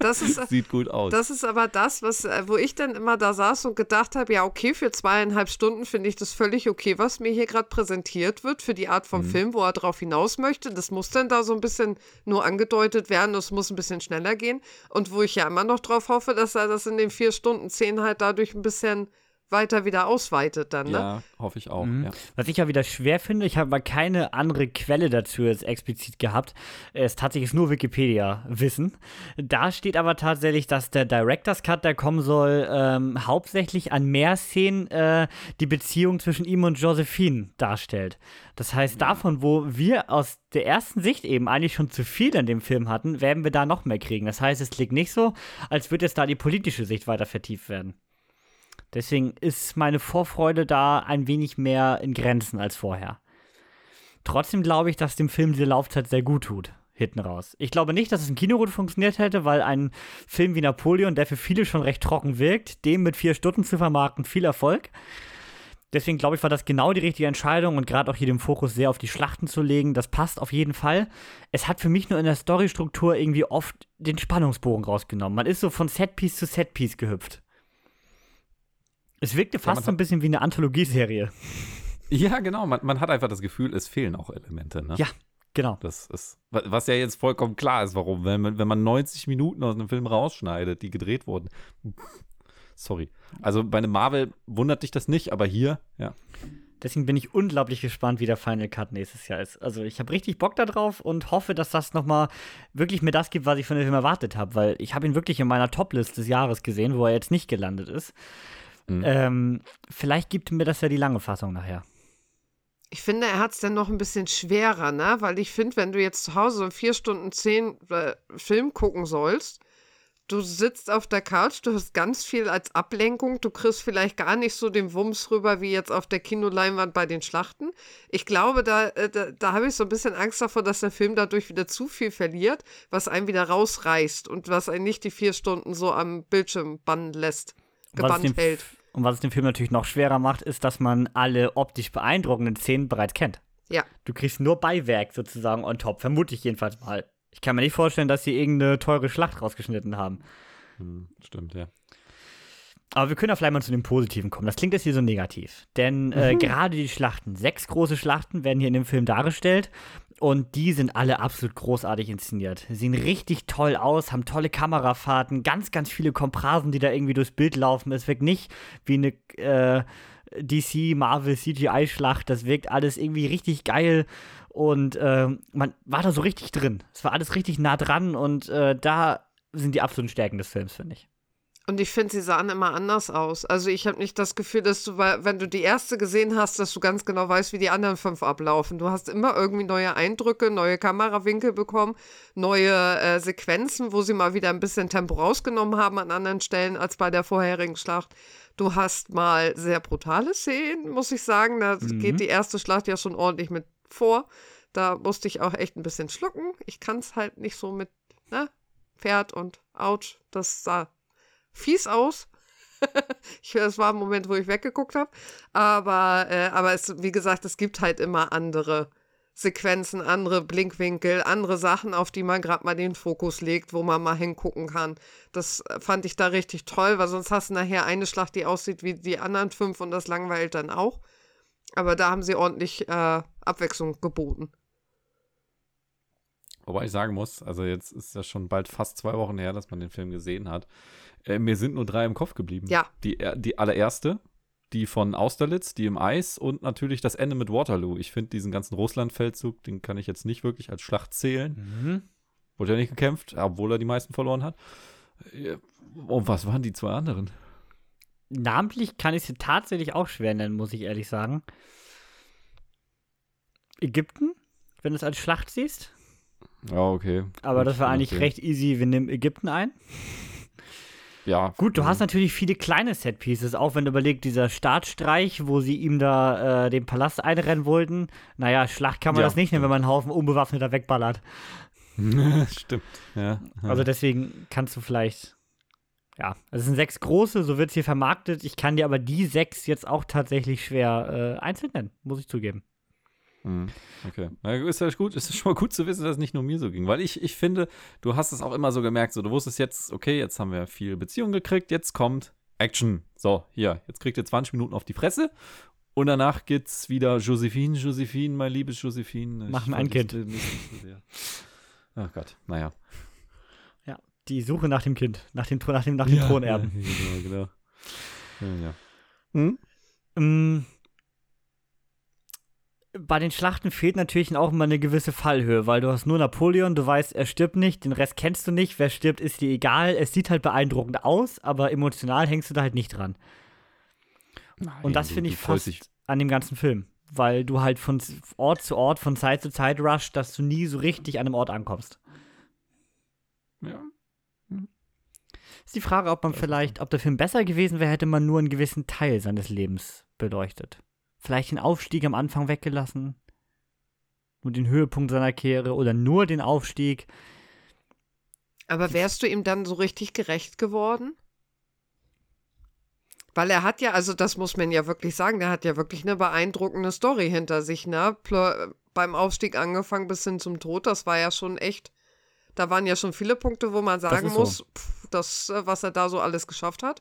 Das ist,
Sieht gut aus.
das ist aber das, was, äh, wo ich dann immer da saß und gedacht habe, ja, okay, für zweieinhalb Stunden finde ich das völlig okay, was mir hier gerade präsentiert wird, für die Art von Film, wo er drauf hinaus möchte. Das muss dann da so ein bisschen nur angedeutet werden, das muss ein bisschen schneller gehen. Und wo ich ja immer noch drauf hoffe, dass er das in den vier Stunden zehn halt dadurch ein bisschen weiter wieder ausweitet dann, ne?
ja, hoffe ich auch. Ja.
Was ich ja wieder schwer finde, ich habe aber keine andere Quelle dazu jetzt explizit gehabt. Es ist tatsächlich nur Wikipedia-Wissen. Da steht aber tatsächlich, dass der Director's Cut, der kommen soll, ähm, hauptsächlich an mehr Szenen äh, die Beziehung zwischen ihm und Josephine darstellt. Das heißt, davon, wo wir aus der ersten Sicht eben eigentlich schon zu viel in dem Film hatten, werden wir da noch mehr kriegen. Das heißt, es klingt nicht so, als würde jetzt da die politische Sicht weiter vertieft werden. Deswegen ist meine Vorfreude da ein wenig mehr in Grenzen als vorher. Trotzdem glaube ich, dass dem Film diese Laufzeit sehr gut tut, hinten raus. Ich glaube nicht, dass es im Kino gut funktioniert hätte, weil ein Film wie Napoleon, der für viele schon recht trocken wirkt, dem mit vier Stunden zu vermarkten, viel Erfolg. Deswegen glaube ich, war das genau die richtige Entscheidung und gerade auch hier den Fokus sehr auf die Schlachten zu legen, das passt auf jeden Fall. Es hat für mich nur in der Storystruktur irgendwie oft den Spannungsbogen rausgenommen. Man ist so von Setpiece zu Setpiece gehüpft. Es wirkte fast
man
so ein bisschen wie eine Anthologieserie.
ja, genau. Man, man hat einfach das Gefühl, es fehlen auch Elemente. Ne?
Ja, genau.
Das ist, wa- was ja jetzt vollkommen klar ist, warum. Wenn man, wenn man 90 Minuten aus einem Film rausschneidet, die gedreht wurden. Sorry. Also bei einem Marvel wundert dich das nicht, aber hier, ja.
Deswegen bin ich unglaublich gespannt, wie der Final Cut nächstes Jahr ist. Also ich habe richtig Bock darauf und hoffe, dass das nochmal wirklich mir das gibt, was ich von dem Film erwartet habe, weil ich habe ihn wirklich in meiner Top-List des Jahres gesehen, wo er jetzt nicht gelandet ist.
Mhm.
Ähm, vielleicht gibt mir das ja die lange Fassung nachher.
Ich finde, er hat es dann noch ein bisschen schwerer, ne? Weil ich finde, wenn du jetzt zu Hause so vier Stunden zehn äh, Film gucken sollst, du sitzt auf der Couch, du hast ganz viel als Ablenkung, du kriegst vielleicht gar nicht so den Wumms rüber wie jetzt auf der Kinoleinwand bei den Schlachten. Ich glaube, da, äh, da, da habe ich so ein bisschen Angst davor, dass der Film dadurch wieder zu viel verliert, was einen wieder rausreißt und was einen nicht die vier Stunden so am Bildschirm bannen lässt, gebannt
dem-
hält.
Und was es den Film natürlich noch schwerer macht, ist, dass man alle optisch beeindruckenden Szenen bereits kennt.
Ja.
Du kriegst nur Beiwerk sozusagen on top, vermute ich jedenfalls mal. Ich kann mir nicht vorstellen, dass sie irgendeine teure Schlacht rausgeschnitten haben.
Hm, stimmt, ja.
Aber wir können ja vielleicht mal zu dem Positiven kommen. Das klingt jetzt hier so negativ. Denn äh, gerade die Schlachten, sechs große Schlachten werden hier in dem Film dargestellt. Und die sind alle absolut großartig inszeniert. Sie sehen richtig toll aus, haben tolle Kamerafahrten, ganz, ganz viele Komparsen, die da irgendwie durchs Bild laufen. Es wirkt nicht wie eine äh, DC, Marvel, CGI-Schlacht. Das wirkt alles irgendwie richtig geil. Und äh, man war da so richtig drin. Es war alles richtig nah dran. Und äh, da sind die absoluten Stärken des Films, finde ich.
Und ich finde, sie sahen immer anders aus. Also ich habe nicht das Gefühl, dass du, wenn du die erste gesehen hast, dass du ganz genau weißt, wie die anderen fünf ablaufen. Du hast immer irgendwie neue Eindrücke, neue Kamerawinkel bekommen, neue äh, Sequenzen, wo sie mal wieder ein bisschen Tempo rausgenommen haben an anderen Stellen als bei der vorherigen Schlacht. Du hast mal sehr brutale Szenen, muss ich sagen. Da geht die erste Schlacht ja schon ordentlich mit vor. Da musste ich auch echt ein bisschen schlucken. Ich kann es halt nicht so mit ne? Pferd und Autsch. Das sah fies aus. ich, es war ein Moment, wo ich weggeguckt habe. Aber, äh, aber es, wie gesagt, es gibt halt immer andere Sequenzen, andere Blinkwinkel, andere Sachen, auf die man gerade mal den Fokus legt, wo man mal hingucken kann. Das äh, fand ich da richtig toll, weil sonst hast du nachher eine Schlacht, die aussieht wie die anderen fünf und das langweilt dann auch. Aber da haben sie ordentlich äh, Abwechslung geboten.
Wobei ich sagen muss, also jetzt ist ja schon bald fast zwei Wochen her, dass man den Film gesehen hat. Äh, mir sind nur drei im Kopf geblieben.
Ja.
Die, die allererste, die von Austerlitz, die im Eis und natürlich das Ende mit Waterloo. Ich finde diesen ganzen Russland-Feldzug, den kann ich jetzt nicht wirklich als Schlacht zählen.
Mhm.
Wurde ja nicht gekämpft, obwohl er die meisten verloren hat. Ja, Und was waren die zwei anderen?
Namentlich kann ich sie tatsächlich auch schwer nennen, muss ich ehrlich sagen. Ägypten, wenn du es als Schlacht siehst.
Ja, okay.
Aber das war eigentlich
okay.
recht easy. Wir nehmen Ägypten ein.
Ja.
Gut, du
mhm.
hast natürlich viele kleine Setpieces, auch wenn du überlegst, dieser Startstreich, wo sie ihm da äh, den Palast einrennen wollten. Naja, Schlacht kann man
Ja,
das nicht nennen, wenn man einen Haufen Unbewaffneter wegballert.
Stimmt. Ja.
Also deswegen kannst du vielleicht. Ja, es sind sechs große, so wird es hier vermarktet. Ich kann dir aber die sechs jetzt auch tatsächlich schwer äh, einzeln nennen, muss ich zugeben.
Mhm. Okay. Na, ist ja gut, ist schon mal gut zu wissen, dass es nicht nur mir so ging. Weil ich, ich finde, du hast es auch immer so gemerkt, so du wusstest jetzt, okay, jetzt haben wir viel Beziehung gekriegt, jetzt kommt Action. So, hier, jetzt kriegt ihr 20 Minuten auf die Fresse. Und danach geht's wieder Josephine, Josephine, mein liebes Josephine. Ich
Machen ein Kind.
Ach Gott, naja.
Ja, die Suche nach dem Kind, nach dem, nach dem, nach dem Thronerben.
Ja, genau, genau. Ja, ja. Hm?
Mm. Bei den Schlachten fehlt natürlich auch immer eine gewisse Fallhöhe, weil du hast nur Napoleon, du weißt, er stirbt nicht, den Rest kennst du nicht, wer stirbt, ist dir egal. Es sieht halt beeindruckend aus, aber emotional hängst du da halt nicht dran. Und das finde ich fast
dich-
an dem ganzen Film, weil du halt von Ort zu Ort, von Zeit zu Zeit rushst, dass du nie so richtig an einem Ort ankommst.
Ja.
Ist die Frage, ob man vielleicht, ob der Film besser gewesen wäre, hätte man nur einen gewissen Teil seines Lebens beleuchtet. Vielleicht den Aufstieg am Anfang weggelassen, nur den Höhepunkt seiner Karriere oder nur den Aufstieg.
Aber wärst du ihm dann so richtig gerecht geworden? Weil er hat ja, also das muss man ja wirklich sagen, der hat ja wirklich eine beeindruckende Story hinter sich, ne? Pl beim Aufstieg angefangen bis hin zum Tod, das war ja schon echt, da waren ja schon viele Punkte, wo man sagen
so.
muss, pff, das, äh, was er da so alles geschafft hat.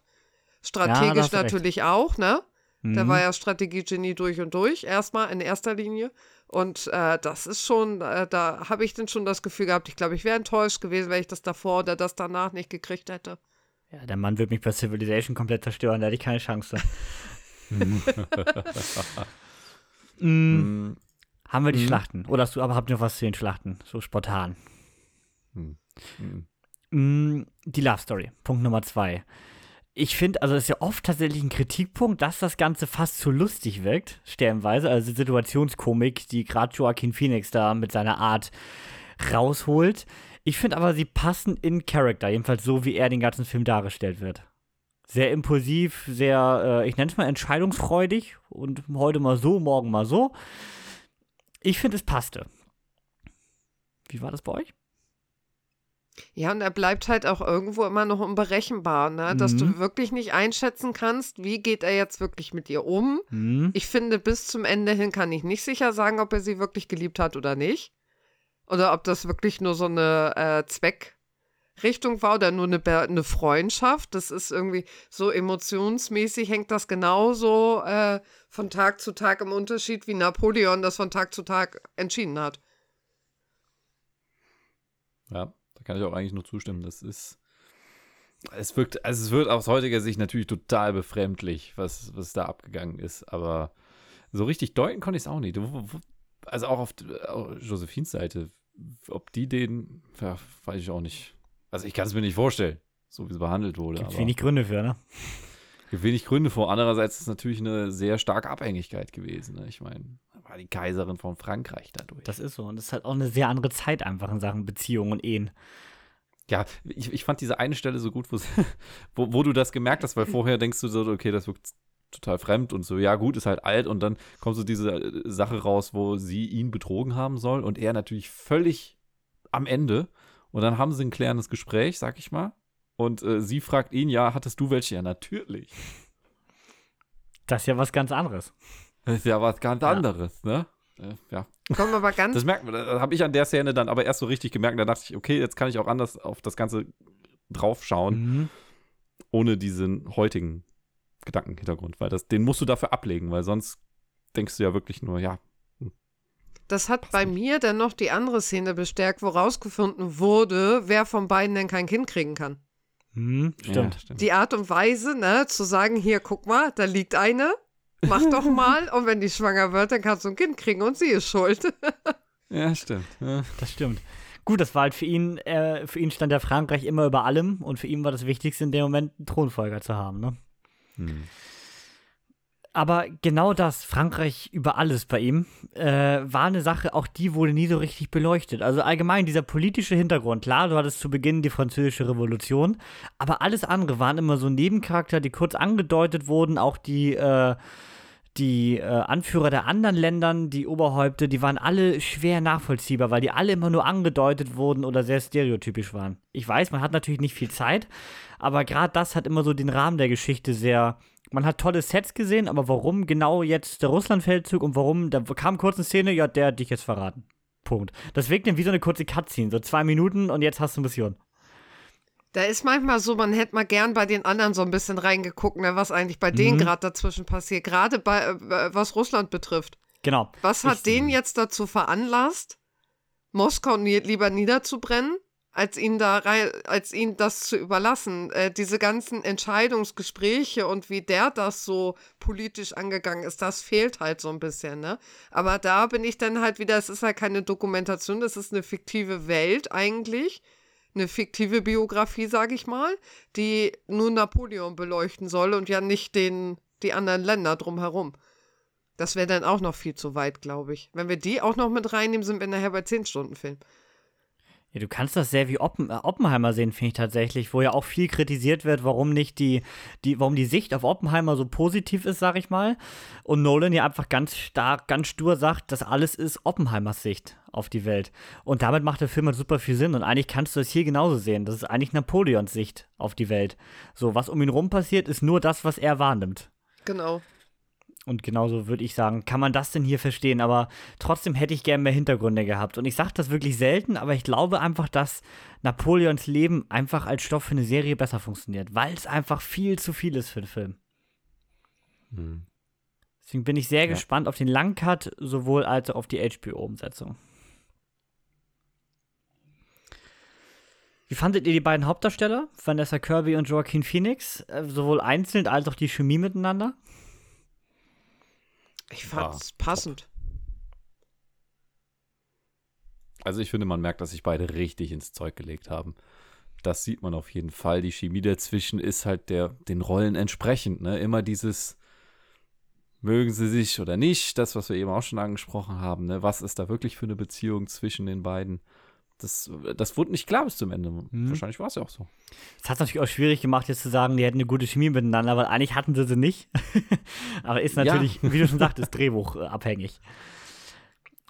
Strategisch
recht.
natürlich auch, ne? Der
Mhm.
war ja Strategiegenie durch und durch, erstmal in erster Linie. Und äh, das ist schon, äh, da habe ich dann schon das Gefühl gehabt, ich glaube, ich wäre enttäuscht gewesen, wenn ich das davor oder das danach nicht gekriegt hätte.
Ja, der Mann wird mich bei Civilization komplett zerstören, da hätte ich keine Chance. mm,
Hm.
haben wir die
Mhm.
Schlachten? Oder hast du aber habt ihr noch was zu den Schlachten? So spontan.
Hm. Hm.
Mm, Die Love Story, Punkt Nummer zwei. Ich finde, also es ist ja oft tatsächlich ein Kritikpunkt, dass das Ganze fast zu lustig wirkt, stellenweise. Also Situationskomik, die gerade Joaquin Phoenix da mit seiner Art rausholt. Ich finde aber, sie passen in Character, jedenfalls so, wie er den ganzen Film dargestellt wird. Sehr impulsiv, sehr, äh, ich nenne es mal entscheidungsfreudig und heute mal so, morgen mal so. Ich finde, es passte. Wie war das bei euch?
Ja, und er bleibt halt auch irgendwo immer noch unberechenbar, ne? Dass
Mhm.
du wirklich nicht einschätzen kannst, wie geht er jetzt wirklich mit ihr um.
Hm?
Ich finde, bis zum Ende hin kann ich nicht sicher sagen, ob er sie wirklich geliebt hat oder nicht. Oder ob das wirklich nur so eine äh, Zweckrichtung war oder nur eine, eine Freundschaft. Das ist irgendwie so emotionsmäßig, hängt das genauso äh, von Tag zu Tag im Unterschied, wie Napoleon das von Tag zu Tag entschieden hat.
Ja, kann ich auch eigentlich nur zustimmen. Das ist. Es wirkt, also es wird aus heutiger Sicht natürlich total befremdlich, was, was da abgegangen ist, aber so richtig deuten konnte ich es auch nicht. Also auch auf auch Josephines Seite, ob die den, ja, weiß ich auch nicht. Also ich kann es mir nicht vorstellen, so wie es behandelt wurde.
Gibt wenig Gründe für, ne?
gibt wenig Gründe vor. Andererseits ist es natürlich eine sehr starke Abhängigkeit gewesen. Ne? Ich meine, die Kaiserin von Frankreich dadurch.
Das ist so. Und das ist halt auch eine sehr andere Zeit einfach in Sachen Beziehungen und Ehen.
Ja, ich, ich fand diese eine Stelle so gut, wo, wo, du das gemerkt hast, weil vorher denkst du so, okay, das wirkt total fremd und so, ja gut, ist halt alt und dann kommt so diese äh, Sache raus, wo sie ihn betrogen haben soll und er natürlich völlig am Ende und dann haben sie ein klärendes Gespräch, sag ich mal, und äh, sie fragt ihn, ja, hattest du welche? Ja, natürlich.
Das ist ja was ganz anderes.
Das ist ja was ganz
Ja.
anderes, ne? äh, ja.
Kommen aber ganz.
Das merkt man, das habe ich an der Szene dann aber erst so richtig gemerkt. Da dachte ich, okay, jetzt kann ich auch anders auf das Ganze draufschauen,
Mhm.
ohne diesen heutigen Gedankenhintergrund, weil das, den musst du dafür ablegen, weil sonst denkst du ja wirklich nur, ja,
Das hat bei mir dann noch die andere Szene bestärkt, wo rausgefunden wurde, wer von beiden denn kein Kind kriegen kann.
Mhm. Stimmt.
Ja, stimmt.
Die Art und Weise, ne, zu sagen, hier, guck mal, da liegt eine, mach doch mal, und wenn die schwanger wird, dann kannst du ein Kind kriegen und sie ist schuld.
Ja, stimmt. Ja.
Das stimmt. Gut, das war halt für ihn, äh, für ihn stand der Frankreich immer über allem und für ihn war das Wichtigste in dem Moment, einen Thronfolger zu haben, ne?
Hm.
Aber genau das, Frankreich über alles bei ihm, äh, war eine Sache, auch die wurde nie so richtig beleuchtet. Also allgemein dieser politische Hintergrund. Klar, du hattest zu Beginn die französische Revolution, aber alles andere waren immer so Nebencharakter, die kurz angedeutet wurden. Auch die, äh, die äh, Anführer der anderen Ländern, die Oberhäupte, die waren alle schwer nachvollziehbar, weil die alle immer nur angedeutet wurden oder sehr stereotypisch waren. Ich weiß, man hat natürlich nicht viel Zeit, aber gerade das hat immer so den Rahmen der Geschichte sehr. Man hat tolle Sets gesehen, aber warum genau jetzt der Russlandfeldzug und warum, da kam kurz eine Szene, ja, der hat dich jetzt verraten. Punkt. Das wirkt dann wie so eine kurze Cutscene, so zwei Minuten und jetzt hast du Mission.
Da ist manchmal so, man hätte mal gern bei den anderen so ein bisschen reingeguckt, ne, was eigentlich bei denen
Mhm.
gerade dazwischen passiert, gerade bei, äh, was Russland betrifft.
Genau.
Was hat
Ich-
den jetzt dazu veranlasst, Moskau nie, lieber niederzubrennen, als ihn da rein, als ihn das zu überlassen? Äh, diese ganzen Entscheidungsgespräche und wie der das so politisch angegangen ist, das fehlt halt so ein bisschen, ne? Aber da bin ich dann halt wieder, es ist halt keine Dokumentation, das ist eine fiktive Welt eigentlich. Eine fiktive Biografie, sage ich mal, die nur Napoleon beleuchten soll und ja nicht den, die anderen Länder drumherum. Das wäre dann auch noch viel zu weit, glaube ich. Wenn wir die auch noch mit reinnehmen, sind wir nachher bei 10 Stunden Film.
Ja, du kannst das sehr wie Oppen, äh, Oppenheimer sehen, finde ich tatsächlich, wo ja auch viel kritisiert wird, warum nicht die, die, warum die Sicht auf Oppenheimer so positiv ist, sag ich mal. Und Nolan ja einfach ganz stark, ganz stur sagt, das alles ist Oppenheimers Sicht auf die Welt. Und damit macht der Film halt super viel Sinn. Und eigentlich kannst du das hier genauso sehen. Das ist eigentlich Napoleons Sicht auf die Welt. So, was um ihn rum passiert, ist nur das, was er wahrnimmt.
Genau.
Und genauso würde ich sagen, kann man das denn hier verstehen, aber trotzdem hätte ich gerne mehr Hintergründe gehabt. Und ich sage das wirklich selten, aber ich glaube einfach, dass Napoleons Leben einfach als Stoff für eine Serie besser funktioniert, weil es einfach viel zu viel ist für den Film.
Hm.
Deswegen bin ich sehr
Ja.
gespannt auf den Langcut, sowohl als auch auf die HBO-Umsetzung. Wie fandet ihr die beiden Hauptdarsteller, Vanessa Kirby und Joaquin Phoenix, äh, sowohl einzeln als auch die Chemie miteinander?
Ich fand's passend.
Also ich finde, man merkt, dass sich beide richtig ins Zeug gelegt haben. Das sieht man auf jeden Fall. Die Chemie dazwischen ist halt der, den Rollen entsprechend. Ne? Immer dieses, mögen sie sich oder nicht, das, was wir eben auch schon angesprochen haben. Ne? Was ist da wirklich für eine Beziehung zwischen den beiden? Das, das wurde nicht klar bis zum Ende.
Mhm.
Wahrscheinlich war es ja auch so.
Das hat es natürlich auch schwierig gemacht, jetzt zu sagen, die hätten eine gute Chemie miteinander, weil eigentlich hatten sie sie nicht. Aber ist natürlich, wie du schon sagtest, drehbuchabhängig.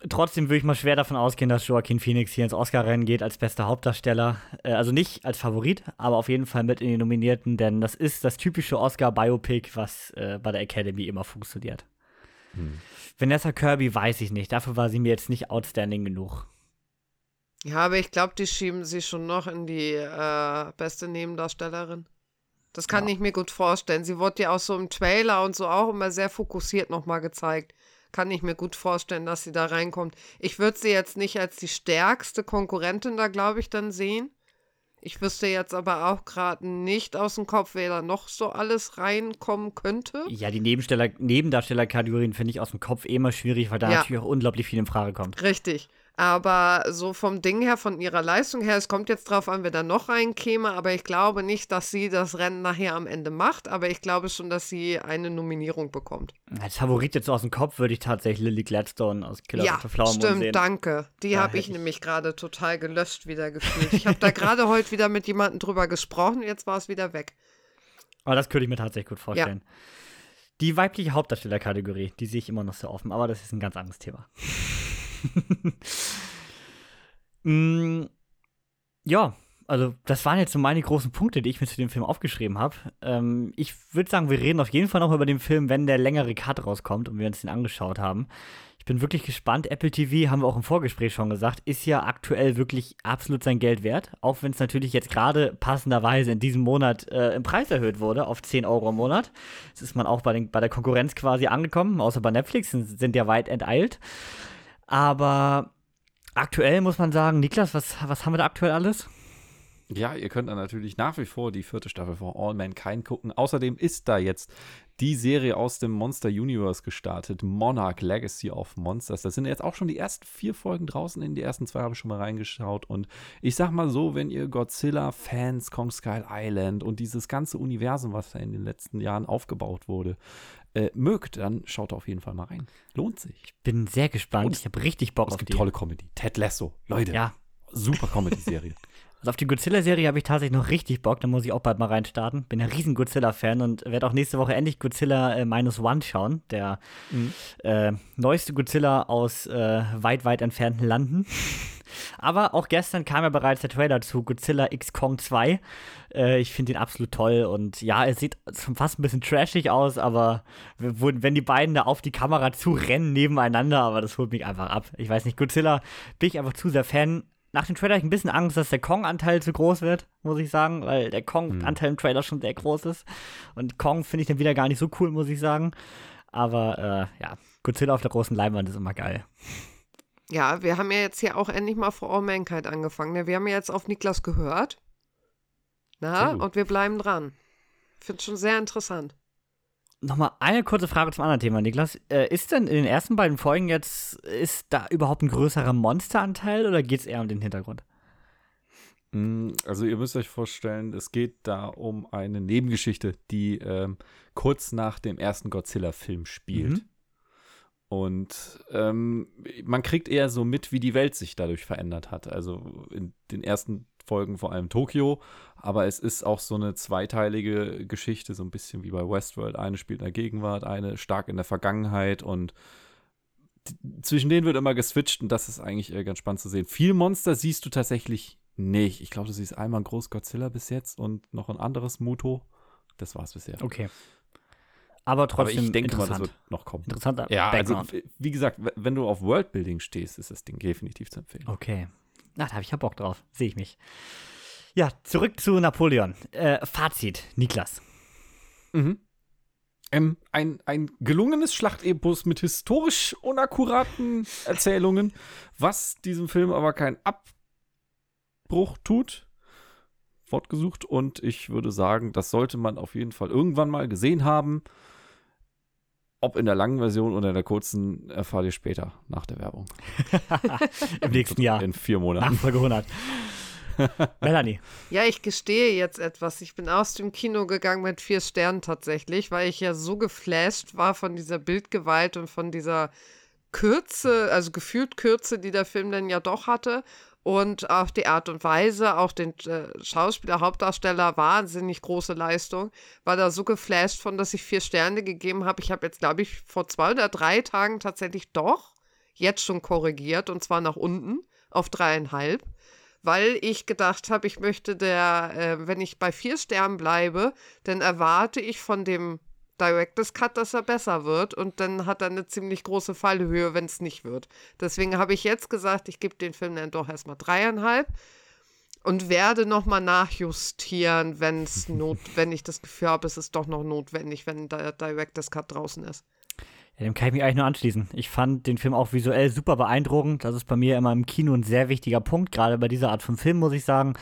Trotzdem würde ich mal schwer davon ausgehen, dass Joaquin Phoenix hier ins Oscar-Rennen geht als bester Hauptdarsteller. Äh, also nicht als Favorit, aber auf jeden Fall mit in die Nominierten, denn das ist das typische Oscar-Biopic, was äh, bei der Academy immer funktioniert.
Hm.
Vanessa Kirby weiß ich nicht, dafür war sie mir jetzt nicht outstanding genug.
Ja, aber ich glaube, die schieben sie schon noch in die äh, beste Nebendarstellerin. Das kann
Ja.
ich mir gut vorstellen. Sie wurde ja auch so im Trailer und so auch immer sehr fokussiert nochmal gezeigt. Kann ich mir gut vorstellen, dass sie da reinkommt. Ich würde sie jetzt nicht als die stärkste Konkurrentin da, glaube ich, dann sehen. Ich wüsste jetzt aber auch gerade nicht aus dem Kopf, wer da noch so alles reinkommen könnte.
Ja, die Nebensteller, Nebendarstellerkategorien finde ich aus dem Kopf eh immer schwierig, weil da
Ja.
natürlich auch unglaublich viel in Frage kommt.
Richtig. Aber so vom Ding her, von ihrer Leistung her, es kommt jetzt drauf an, wer da noch reinkäme, aber ich glaube nicht, dass sie das Rennen nachher am Ende macht, aber ich glaube schon, dass sie eine Nominierung bekommt.
Als Favorit jetzt so aus dem Kopf würde ich tatsächlich Lily Gladstone aus Killer
ja,
Flower
stimmt,
sehen.
danke. Die
Da
habe ich
ich-
nämlich gerade total gelöscht wieder gefühlt. Ich habe da gerade heute wieder mit jemandem drüber gesprochen, jetzt war es wieder weg.
Aber das könnte ich mir tatsächlich gut vorstellen. Die weibliche Hauptdarstellerkategorie, die sehe ich immer noch sehr offen, aber das ist ein ganz anderes Thema. mm, ja, also das waren jetzt so meine großen Punkte, die ich mir zu dem Film aufgeschrieben habe. Ähm, ich würde sagen, wir reden auf jeden Fall noch über den Film, wenn der längere Cut rauskommt und wir uns den angeschaut haben. Ich bin wirklich gespannt. Apple TV, haben wir auch im Vorgespräch schon gesagt, ist ja aktuell wirklich absolut sein Geld wert. Auch wenn es natürlich jetzt gerade passenderweise in diesem Monat äh, im Preis erhöht wurde auf 10 Euro im Monat. Das ist man auch bei, den, bei der Konkurrenz quasi angekommen, außer bei Netflix, sind, sind ja weit enteilt. Aber aktuell muss man sagen, Niklas, was, was haben wir da aktuell alles?
Ja, ihr könnt dann natürlich nach wie vor die vierte Staffel von All Mankind gucken. Außerdem ist da jetzt die Serie aus dem Monster Universe gestartet, Monarch Legacy of Monsters. Das sind jetzt auch schon die ersten vier Folgen draußen. In die ersten zwei habe ich schon mal reingeschaut. Und ich sag mal so, wenn ihr Godzilla-Fans, Kong Skull Island und dieses ganze Universum, was da in den letzten Jahren aufgebaut wurde, äh, mögt, dann schaut auf jeden Fall mal rein. Lohnt sich.
Ich bin sehr gespannt. Und ich habe richtig Bock
auf
die. Es
gibt tolle Comedy. Ted Lasso. Leute.
Ja.
Super Comedy-Serie.
Also auf die Godzilla-Serie habe ich tatsächlich noch richtig Bock, da muss ich auch bald mal reinstarten. Bin ein riesen Godzilla-Fan und werde auch nächste Woche endlich Godzilla äh, Minus One schauen, der mhm. äh, neueste Godzilla aus äh, weit, weit entfernten Landen. Aber auch gestern kam ja bereits der Trailer zu Godzilla X Kong 2. Äh, ich finde ihn absolut toll und ja, es sieht schon fast ein bisschen trashig aus, aber wenn die beiden da auf die Kamera zu rennen nebeneinander, aber das holt mich einfach ab. Ich weiß nicht, Godzilla bin ich einfach zu sehr Fan nach dem Trailer habe ich ein bisschen Angst, dass der Kong-Anteil zu groß wird, muss ich sagen, weil der Kong-Anteil im Trailer schon sehr groß ist. Und Kong finde ich dann wieder gar nicht so cool, muss ich sagen. Aber äh, ja, Godzilla auf der großen Leinwand ist immer geil.
Ja, wir haben ja jetzt hier auch endlich mal vor All Mankind angefangen. Ne? Wir haben ja jetzt auf Niklas gehört. Na, und wir bleiben dran. Finde es schon sehr interessant.
Nochmal eine kurze Frage zum anderen Thema, Niklas. Äh, ist denn in den ersten beiden Folgen jetzt, ist da überhaupt ein größerer Monsteranteil oder geht es eher um den Hintergrund?
Mm, also ihr müsst euch vorstellen, es geht da um eine Nebengeschichte, die ähm, kurz nach dem ersten Godzilla-Film spielt. Mhm. Und ähm, man kriegt eher so mit, wie die Welt sich dadurch verändert hat. Also in den ersten Folgen vor allem Tokio, aber es ist auch so eine zweiteilige Geschichte, so ein bisschen wie bei Westworld. Eine spielt in der Gegenwart, eine stark in der Vergangenheit und zwischen denen wird immer geswitcht und das ist eigentlich ganz spannend zu sehen. Viel Monster siehst du tatsächlich nicht. Ich glaube, du siehst einmal ein groß Godzilla bis jetzt und noch ein anderes Muto. Das war's bisher.
Okay. Aber trotzdem
Aber ich denke mal, das wird noch kommen.
Interessanter
Ja, also wie gesagt, wenn du auf Worldbuilding stehst, ist das Ding definitiv zu empfehlen.
Okay. Ach, da habe ich ja Bock drauf. Sehe ich mich. Ja, zurück zu Napoleon. Äh, Fazit, Niklas.
Mhm. Ähm, ein, ein gelungenes Schlachtepos mit historisch unakkuraten Erzählungen, was diesem Film aber keinen Abbruch tut. Fortgesucht und ich würde sagen, das sollte man auf jeden Fall irgendwann mal gesehen haben. Ob in der langen Version oder in der kurzen, erfahrt ihr später nach der Werbung.
Im nächsten Jahr.
In vier Monaten.
Nachfolge 100. Melanie.
Ja, ich gestehe jetzt etwas. Ich bin aus dem Kino gegangen mit vier Sternen tatsächlich, weil ich ja so geflasht war von dieser Bildgewalt und von dieser Kürze, also gefühlt Kürze, die der Film dann ja doch hatte und auch die Art und Weise, auch den äh, Schauspieler, Hauptdarsteller, wahnsinnig große Leistung. War da so geflasht von, dass ich vier Sterne gegeben habe. Ich habe jetzt, glaube ich, vor zwei oder drei Tagen tatsächlich doch jetzt schon korrigiert und zwar nach unten auf dreieinhalb, weil ich gedacht habe, ich möchte der, äh, wenn ich bei vier Sternen bleibe, dann erwarte ich von dem Director's Cut, dass er besser wird und dann hat er eine ziemlich große Fallhöhe, wenn es nicht wird. Deswegen habe ich jetzt gesagt, ich gebe den Film dann doch erstmal dreieinhalb und werde nochmal nachjustieren, wenn's not, wenn ich das Gefühl habe, es ist doch noch notwendig, wenn der Director's Cut draußen ist.
Ja, dem kann ich mich eigentlich nur anschließen. Ich fand den Film auch visuell super beeindruckend. Das ist bei mir immer im Kino ein sehr wichtiger Punkt, gerade bei dieser Art von Film, muss ich sagen.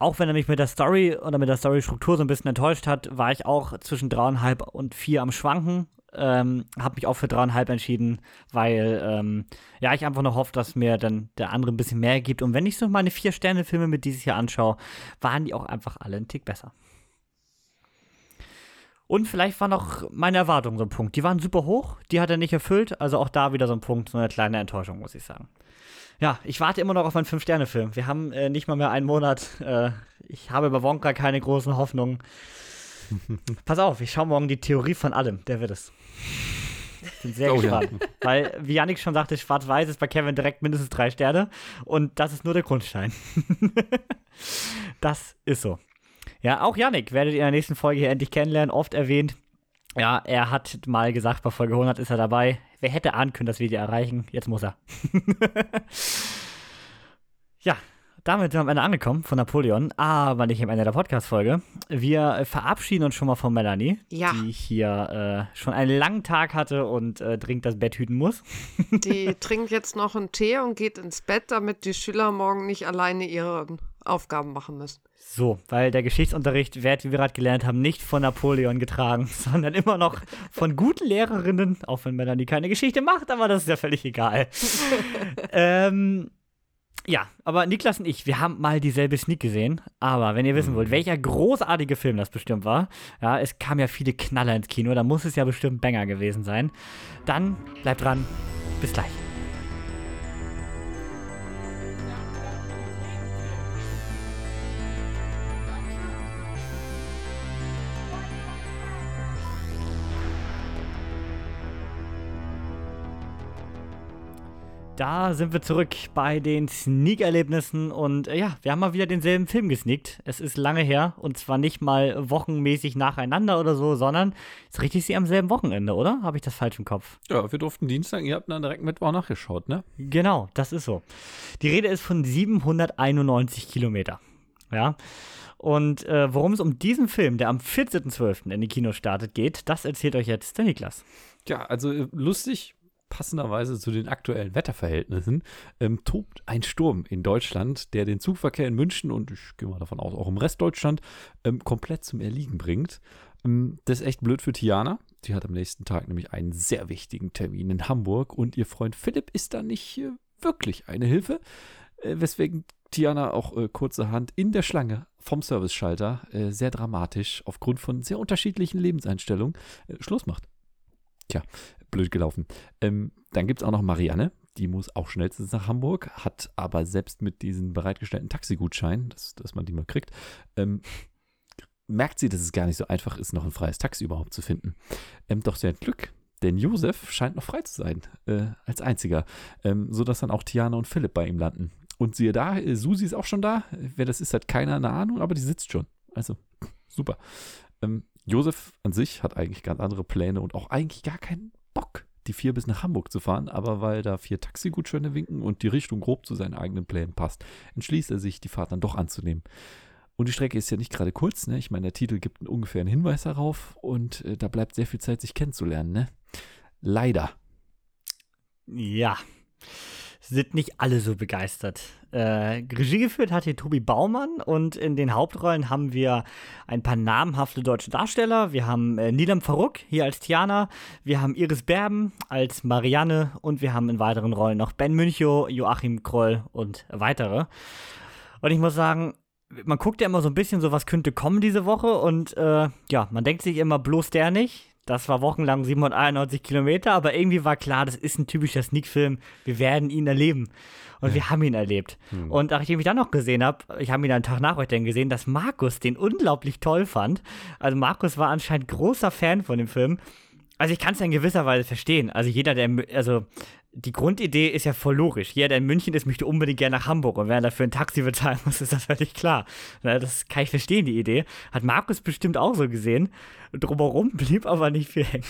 Auch wenn er mich mit der Story oder mit der Storystruktur so ein bisschen enttäuscht hat, war ich auch zwischen dreieinhalb und vier am Schwanken. Ähm, habe mich auch für dreieinhalb entschieden, weil ähm, ja, ich einfach noch hoffe, dass mir dann der andere ein bisschen mehr gibt. Und wenn ich so meine Vier-Sterne-Filme mit dieses Jahr anschaue, waren die auch einfach alle einen Tick besser. Und vielleicht war noch meine Erwartung so ein Punkt. Die waren super hoch, die hat er nicht erfüllt. Also auch da wieder so ein Punkt, so eine kleine Enttäuschung, muss ich sagen. Ja, ich warte immer noch auf einen Fünf-Sterne-Film. Wir haben äh, nicht mal mehr einen Monat. Äh, ich habe bei Wonka keine großen Hoffnungen. Pass auf, ich schaue morgen die Theorie von allem. Der wird es. Bin sehr
Oh,
gespannt. Weil, wie Yannick schon sagte, Schwarz-Weiß ist bei Kevin direkt mindestens drei Sterne. Und das ist nur der Grundstein. das ist so. Ja, auch Yannick werdet ihr in der nächsten Folge hier endlich kennenlernen. Oft erwähnt. Ja, er hat mal gesagt, bei Folge 100 ist er dabei. Wer hätte ahnen können, dass wir die erreichen? Jetzt muss er. ja, damit sind wir am Ende angekommen von Napoleon, aber nicht am Ende der Podcast-Folge. Wir verabschieden uns schon mal von Melanie,
Ja.
die hier äh, schon einen langen Tag hatte und äh, dringend das Bett hüten muss.
Die trinkt jetzt noch einen Tee und geht ins Bett, damit die Schüler morgen nicht alleine ihre Aufgaben machen müssen.
So, weil der Geschichtsunterricht wird, wie wir gerade gelernt haben, nicht von Napoleon getragen, sondern immer noch von guten Lehrerinnen, auch wenn Melanie keine Geschichte macht, aber das ist ja völlig egal. ähm, ja, aber Niklas und ich, wir haben mal dieselbe Sneak gesehen. Aber wenn ihr wissen wollt, welcher großartige Film das bestimmt war, ja, es kamen ja viele Knaller ins Kino, da muss es ja bestimmt Banger gewesen sein. Dann bleibt dran. Bis gleich. Da sind wir zurück bei den Sneak-Erlebnissen und äh, ja, wir haben mal wieder denselben Film gesneakt. Es ist lange her und zwar nicht mal wochenmäßig nacheinander oder so, sondern ist richtig sie am selben Wochenende, oder? Habe ich das falsch im Kopf?
Ja, wir durften Dienstag, ihr habt dann direkt Mittwoch nachgeschaut, ne?
Genau, das ist so. Die Rede ist von 791 Kilometer. Ja. Und äh, worum es um diesen Film, der am 14.12. in die Kinos startet, geht, das erzählt euch jetzt der Niklas.
Ja, also äh, lustig, passenderweise zu den aktuellen Wetterverhältnissen, ähm, tobt ein Sturm in Deutschland, der den Zugverkehr in München und ich gehe mal davon aus, auch im Rest Deutschland ähm, komplett zum Erliegen bringt. Ähm, das ist echt blöd für Tiana. Die hat am nächsten Tag nämlich einen sehr wichtigen Termin in Hamburg und ihr Freund Philipp ist da nicht äh, wirklich eine Hilfe, äh, weswegen Tiana auch äh, kurzerhand in der Schlange vom Serviceschalter äh, sehr dramatisch aufgrund von sehr unterschiedlichen Lebenseinstellungen äh, Schluss macht. Tja, blöd gelaufen. Ähm, dann gibt es auch noch Marianne, die muss auch schnellstens nach Hamburg, hat aber selbst mit diesen bereitgestellten Taxigutscheinen, dass, dass man die mal kriegt, ähm, merkt sie, dass es gar nicht so einfach ist, noch ein freies Taxi überhaupt zu finden. Ähm, doch sie hat Glück, denn Josef scheint noch frei zu sein, äh, als einziger, ähm, sodass dann auch Tiana und Philipp bei ihm landen. Und siehe da, äh, Susi ist auch schon da. Wer das ist, hat keiner eine Ahnung, aber die sitzt schon. Also, super. Ähm, Josef an sich hat eigentlich ganz andere Pläne und auch eigentlich gar keinen Bock, die vier bis nach Hamburg zu fahren, aber weil da vier Taxigutscheine winken und die Richtung grob zu seinen eigenen Plänen passt, entschließt er sich, die Fahrt dann doch anzunehmen. Und die Strecke ist ja nicht gerade kurz, ne? Ich meine, der Titel gibt einen ungefähren Hinweis darauf und äh, da bleibt sehr viel Zeit, sich kennenzulernen, ne? Leider.
Ja. Sind nicht alle so begeistert. Äh, Regie geführt hat hier Tobi Baumann und in den Hauptrollen haben wir ein paar namhafte deutsche Darsteller. Wir haben äh, Nilam Faruk hier als Tiana, wir haben Iris Berben als Marianne und wir haben in weiteren Rollen noch Ben Münchow, Joachim Kroll und weitere. Und ich muss sagen, man guckt ja immer so ein bisschen so, was könnte kommen diese Woche und äh, ja, man denkt sich immer bloß der nicht. Das war wochenlang 791 Kilometer, aber irgendwie war klar, das ist ein typischer Sneak-Film. Wir werden ihn erleben. Und wir haben ihn erlebt. Und nachdem ich mich dann noch gesehen habe, ich habe ihn einen Tag nach euch dann gesehen, dass Markus den unglaublich toll fand. Also Markus war anscheinend großer Fan von dem Film. Also ich kann es ja in gewisser Weise verstehen. Also jeder, der, also die Grundidee ist ja voll logisch. Jeder, der in München ist, möchte unbedingt gerne nach Hamburg. Und wenn er dafür ein Taxi bezahlen muss, ist das völlig klar. Das kann ich verstehen, die Idee. Hat Markus bestimmt auch so gesehen. Drumherum blieb aber nicht viel hängen.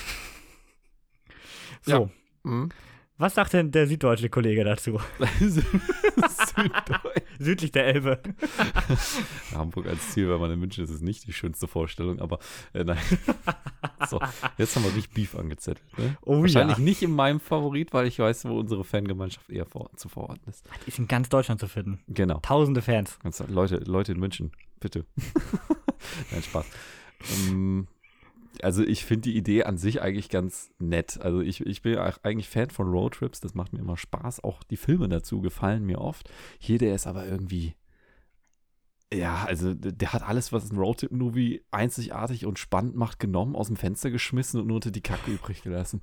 So,
Ja. Mhm.
Was sagt denn der süddeutsche Kollege dazu?
Süddeutsch.
Südlich der Elbe.
Hamburg als Ziel, wenn man in München ist, ist nicht die schönste Vorstellung, aber äh, nein. so, jetzt haben wir richtig Beef angezettelt. Ne?
Oh
Wahrscheinlich
ja.
nicht in meinem Favorit, weil ich weiß, wo unsere Fangemeinschaft eher vor, zu verorten ist.
Die ist in ganz Deutschland zu finden.
Genau.
Tausende Fans.
Ganz, Leute, Leute in München, bitte. Nein, Spaß. Ähm, also ich finde die Idee an sich eigentlich ganz nett. Also ich, ich bin eigentlich Fan von Roadtrips, das macht mir immer Spaß. Auch die Filme dazu gefallen mir oft. Hier, der ist aber irgendwie, ja, also der hat alles, was ein Roadtrip-Movie einzigartig und spannend macht, genommen, aus dem Fenster geschmissen und nur unter die Kacke übrig gelassen.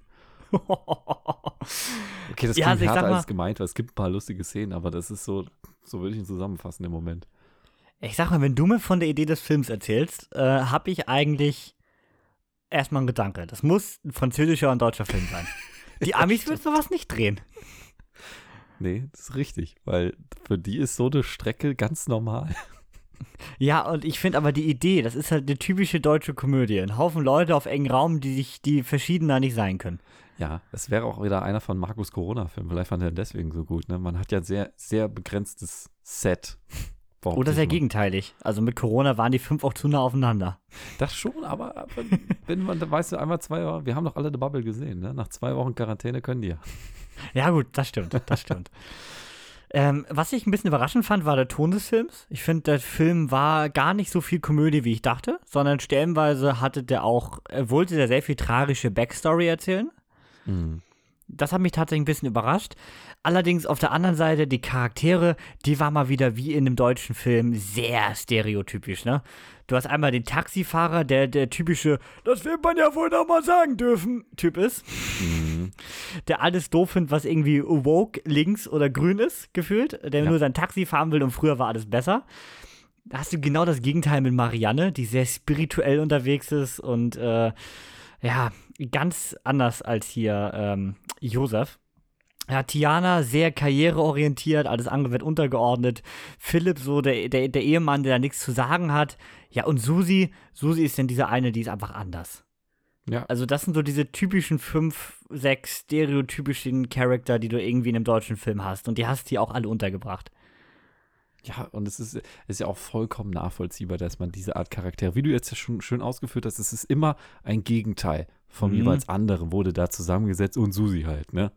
Okay, das
Ja,
klingt
also
härter
mal-
als gemeint, weil es gibt ein paar lustige Szenen, aber das ist so, so würde ich ihn zusammenfassen im Moment.
Ich sag mal, wenn du mir von der Idee des Films erzählst, äh, habe ich eigentlich erstmal ein Gedanke. Das muss ein französischer und deutscher Film sein. Die Amis würden sowas nicht drehen.
Nee, das ist richtig, weil für die ist so eine Strecke ganz normal.
Ja, und ich finde aber die Idee, das ist halt eine typische deutsche Komödie. Ein Haufen Leute auf engen Raum, die sich, die verschiedener nicht sein können.
Ja, das wäre auch wieder einer von Markus Corona-Filmen. Vielleicht fand er deswegen so gut. Ne? Man hat ja sehr, sehr begrenztes Set. Behaupte
Oder sehr
mal.
gegenteilig. Also mit Corona waren die fünf auch zu nah aufeinander.
Das schon, aber, aber wenn man, weißt du, einmal zwei Wochen, wir haben doch alle The Bubble gesehen, ne? Nach zwei Wochen Quarantäne können die ja.
Ja, gut, das stimmt, das stimmt. Ähm, was ich ein bisschen überraschend fand, war der Ton des Films. Ich finde, der Film war gar nicht so viel Komödie, wie ich dachte, sondern stellenweise hatte der auch, äh, wollte der sehr viel tragische Backstory erzählen. Das hat mich tatsächlich ein bisschen überrascht. Allerdings auf der anderen Seite, die Charaktere, die war mal wieder wie in einem deutschen Film sehr stereotypisch, ne? Du hast einmal den Taxifahrer, der der typische, das will man ja wohl noch mal sagen dürfen, Typ ist. Der alles doof findet, was irgendwie woke, links oder grün ist, gefühlt. Der
Ja.
nur sein Taxi fahren will und früher war alles besser. Da hast du genau das Gegenteil mit Marianne, die sehr spirituell unterwegs ist und äh, ja, ganz anders als hier ähm, Josef. Ja, Tiana sehr karriereorientiert, alles andere wird untergeordnet. Philipp, so der, der, der Ehemann, der da nichts zu sagen hat. Ja, und Susi, Susi ist dann diese eine, die ist einfach anders.
Ja.
Also, das sind so diese typischen fünf, sechs stereotypischen Charakter, die du irgendwie in einem deutschen Film hast. Und die hast du hier auch alle untergebracht.
Ja, und es ist, ist ja auch vollkommen nachvollziehbar, dass man diese Art Charaktere, wie du jetzt ja schon schön ausgeführt hast, es ist immer ein Gegenteil vom
Mhm.
jeweils anderen, wurde da zusammengesetzt und Susi halt, ne?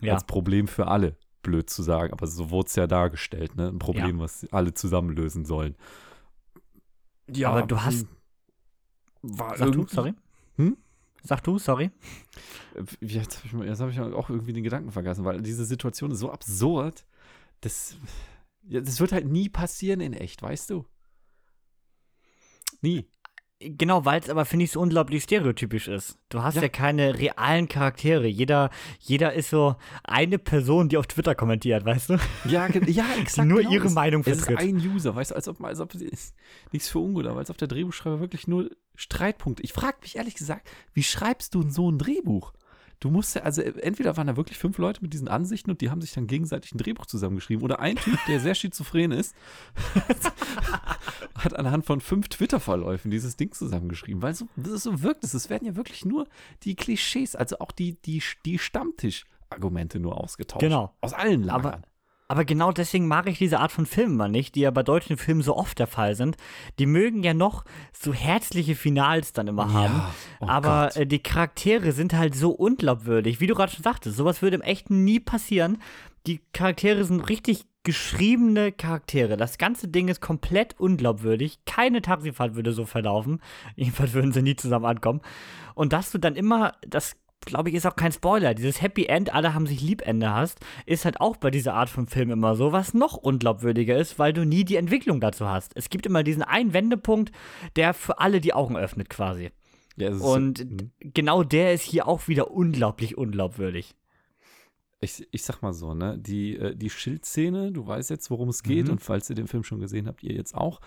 Ja.
Als Problem für alle, blöd zu sagen, aber so wurde es ja dargestellt, ne? Ein Problem, was alle zusammen lösen sollen. Ja,
Aber du hast-
War
Sag du, sorry.
Hm?
Sag du, sorry.
Äh, Jetzt habe ich, hab ich auch irgendwie den Gedanken vergessen, weil diese Situation ist so absurd, das, ja, das wird halt nie passieren in echt, weißt du? Nie.
Genau, weil es aber, finde ich, so unglaublich stereotypisch ist. Du hast ja.
Ja.
keine realen Charaktere. Jeder, jeder ist so eine Person, die auf Twitter kommentiert, weißt du?
Ja, ja exakt.
Die nur
genau.
ihre Meinung
Es ist
vertritt.
ein User, weißt du, als ob, als ob nichts für ungut, aber als ob der Drehbuchschreiber wirklich nur Streitpunkte. Ich frage mich ehrlich gesagt, wie schreibst du so ein Drehbuch? Du musst ja, also entweder waren da wirklich fünf Leute mit diesen Ansichten und die haben sich dann gegenseitig ein Drehbuch zusammengeschrieben oder ein Typ, der sehr schizophren ist, hat anhand von fünf Twitter-Verläufen dieses Ding zusammengeschrieben, weil so, das so wirkt es. Es werden ja wirklich nur die Klischees, also auch die, die, die Stammtisch-Argumente nur ausgetauscht.
Genau.
Aus allen Lagern.
Aber genau deswegen mag ich diese Art von Filmen mal nicht, die ja bei deutschen Filmen so oft der Fall sind. Die mögen ja noch so herzliche Finals dann immer haben.
oh
aber
Gott.
äh, die Charaktere sind halt so unglaubwürdig. Wie du gerade schon sagtest, sowas würde im Echten nie passieren. Die Charaktere sind richtig geschriebene Charaktere. Das ganze Ding ist komplett unglaubwürdig. Keine Taxifahrt würde so verlaufen. Jedenfalls würden sie nie zusammen ankommen. Und dass du dann immer, das glaube ich, ist auch kein Spoiler. Dieses Happy End, alle haben sich Liebende hast, ist halt auch bei dieser Art von Film immer so, was noch unglaubwürdiger ist, weil du nie die Entwicklung dazu hast. Es gibt immer diesen einen Wendepunkt, der für alle die Augen öffnet quasi.
Ja,
Und
so, hm.
genau der ist hier auch wieder unglaublich unglaubwürdig.
ich, ich sag mal so, ne, die, äh, die Schildszene, du weißt jetzt, worum es geht
Mhm.
und falls ihr den Film schon gesehen habt, ihr jetzt auch.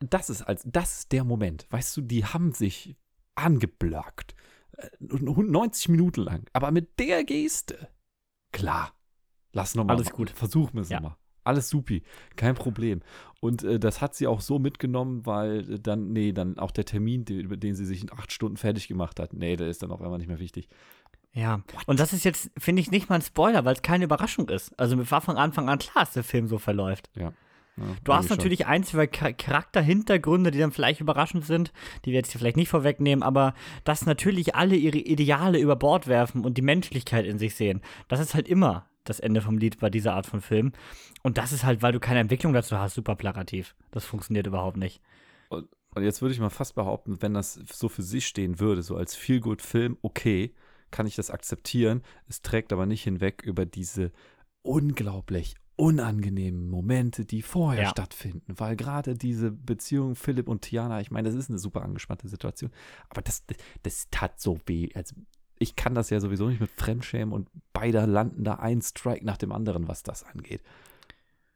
Das ist als das ist der Moment, weißt du, die haben sich angeblockt. Äh, 90 Minuten lang, aber mit der Geste. Klar. Lass nochmal.
Alles gut.
Versuchen wir es
Ja.
nochmal. Alles supi, kein Problem. Und äh, das hat sie auch so mitgenommen, weil äh, dann, nee, dann auch der Termin, den, über den sie sich in acht Stunden fertig gemacht hat, nee, der ist dann auf einmal nicht mehr wichtig.
Ja, und das ist jetzt, finde ich, nicht mal ein Spoiler, weil es keine Überraschung ist. Also mir war von Anfang an klar, dass der Film so verläuft.
Ja. Ja,
Du hast
schon.
natürlich ein, zwei Char- Charakterhintergründe, die dann vielleicht überraschend sind, die wir jetzt hier vielleicht nicht vorwegnehmen, aber dass natürlich alle ihre Ideale über Bord werfen und die Menschlichkeit in sich sehen, das ist halt immer das Ende vom Lied bei dieser Art von Film. Und das ist halt, weil du keine Entwicklung dazu hast, super plakativ. Das funktioniert überhaupt nicht.
Und, und jetzt würde ich mal fast behaupten, wenn das so für sich stehen würde, so als Feel-Good-Film, okay, kann ich das akzeptieren. Es trägt aber nicht hinweg über diese unglaublich unangenehmen Momente, die vorher
Ja.
stattfinden, weil gerade diese Beziehung Philipp und Tiana, ich meine, das ist eine super angespannte Situation, aber das, das, das tat so weh. Also ich kann das ja sowieso nicht mit Fremdschämen und beide landen da ein Strike nach dem anderen, was das angeht.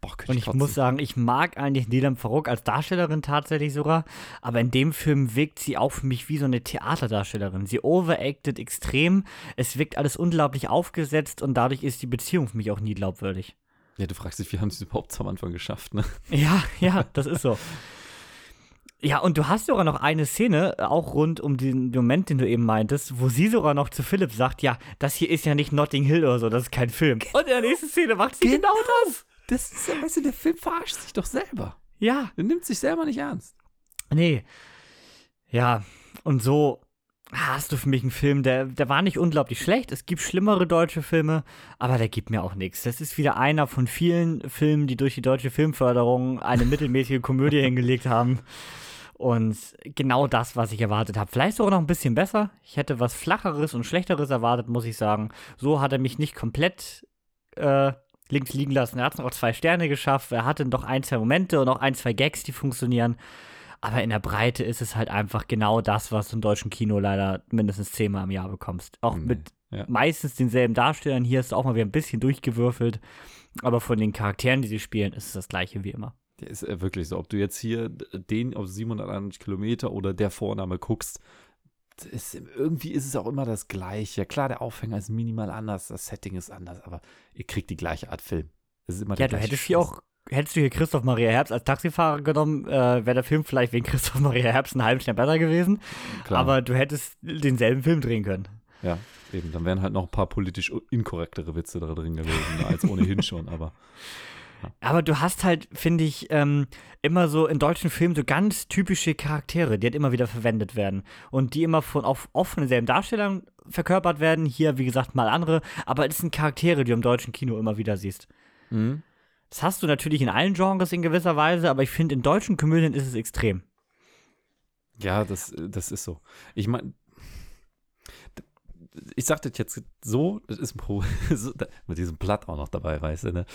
Boah,
Und ich
kotzen.
muss sagen, ich mag eigentlich Nilam Farouk als Darstellerin tatsächlich sogar, aber in dem Film wirkt sie auch für mich wie so eine Theaterdarstellerin. Sie overacted extrem, es wirkt alles unglaublich aufgesetzt und dadurch ist die Beziehung für mich auch nie glaubwürdig.
Ja, du fragst dich, wie haben sie es überhaupt am Anfang geschafft, ne?
Ja, ja, das ist so. Ja, und du hast sogar noch eine Szene, äh, auch rund um den Moment, den du eben meintest, wo sie sogar noch zu Philipp sagt, ja, das hier ist ja nicht Notting Hill oder so, das ist kein Film. Und in der nächsten Szene macht sie genau, das.
Das ist ja, weißt du, der Film verarscht sich doch selber.
Ja,
Der nimmt sich selber nicht ernst.
nee. Ja, und so hast du für mich einen Film, der, der war nicht unglaublich schlecht. Es gibt schlimmere deutsche Filme, aber der gibt mir auch nichts. Das ist wieder einer von vielen Filmen, die durch die deutsche Filmförderung eine mittelmäßige Komödie hingelegt haben. Und genau das, was ich erwartet habe. Vielleicht sogar noch ein bisschen besser. Ich hätte was Flacheres und Schlechteres erwartet, muss ich sagen. So hat er mich nicht komplett äh, links liegen lassen. Er hat noch zwei Sterne geschafft. Er hatte noch ein, zwei Momente und auch ein, zwei Gags, die funktionieren. Aber in der Breite ist es halt einfach genau das, was du im deutschen Kino leider mindestens zehnmal im Jahr bekommst. Auch
Nee,
mit
ja.
meistens denselben Darstellern. Hier ist auch mal wieder ein bisschen durchgewürfelt. Aber von den Charakteren, die sie spielen, ist es das gleiche wie immer.
Der ist äh, wirklich so. Ob du jetzt hier den auf 791 Kilometer oder der Vorname guckst, ist, irgendwie ist es auch immer das Gleiche. Klar, der Aufhänger ist minimal anders, das Setting ist anders, aber ihr kriegt die gleiche Art Film. Es ist immer
Ja, du hättest hier
Scheiß.
auch, hättest du hier Christoph Maria Herbst als Taxifahrer genommen, äh, wäre der Film vielleicht wegen Christoph Maria Herbst einen halben Stern besser gewesen.
Klar.
Aber du hättest denselben Film drehen können.
Ja, eben. Dann wären halt noch ein paar politisch inkorrektere Witze da drin gewesen, als ohnehin schon, aber.
Aber du hast halt, finde ich, ähm, immer so in deutschen Filmen so ganz typische Charaktere, die halt immer wieder verwendet werden. Und die immer von, auf, oft von denselben Darstellern verkörpert werden. Hier, wie gesagt, mal andere. Aber es sind Charaktere, die du im deutschen Kino immer wieder siehst.
Mhm.
Das hast du natürlich in allen Genres in gewisser Weise, aber ich finde, in deutschen Komödien ist es extrem.
Ja, das, das ist so. Ich meine, ich sag das jetzt so, das ist ein Problem, so, da- mit diesem Blatt auch noch dabei, weißt du, ne?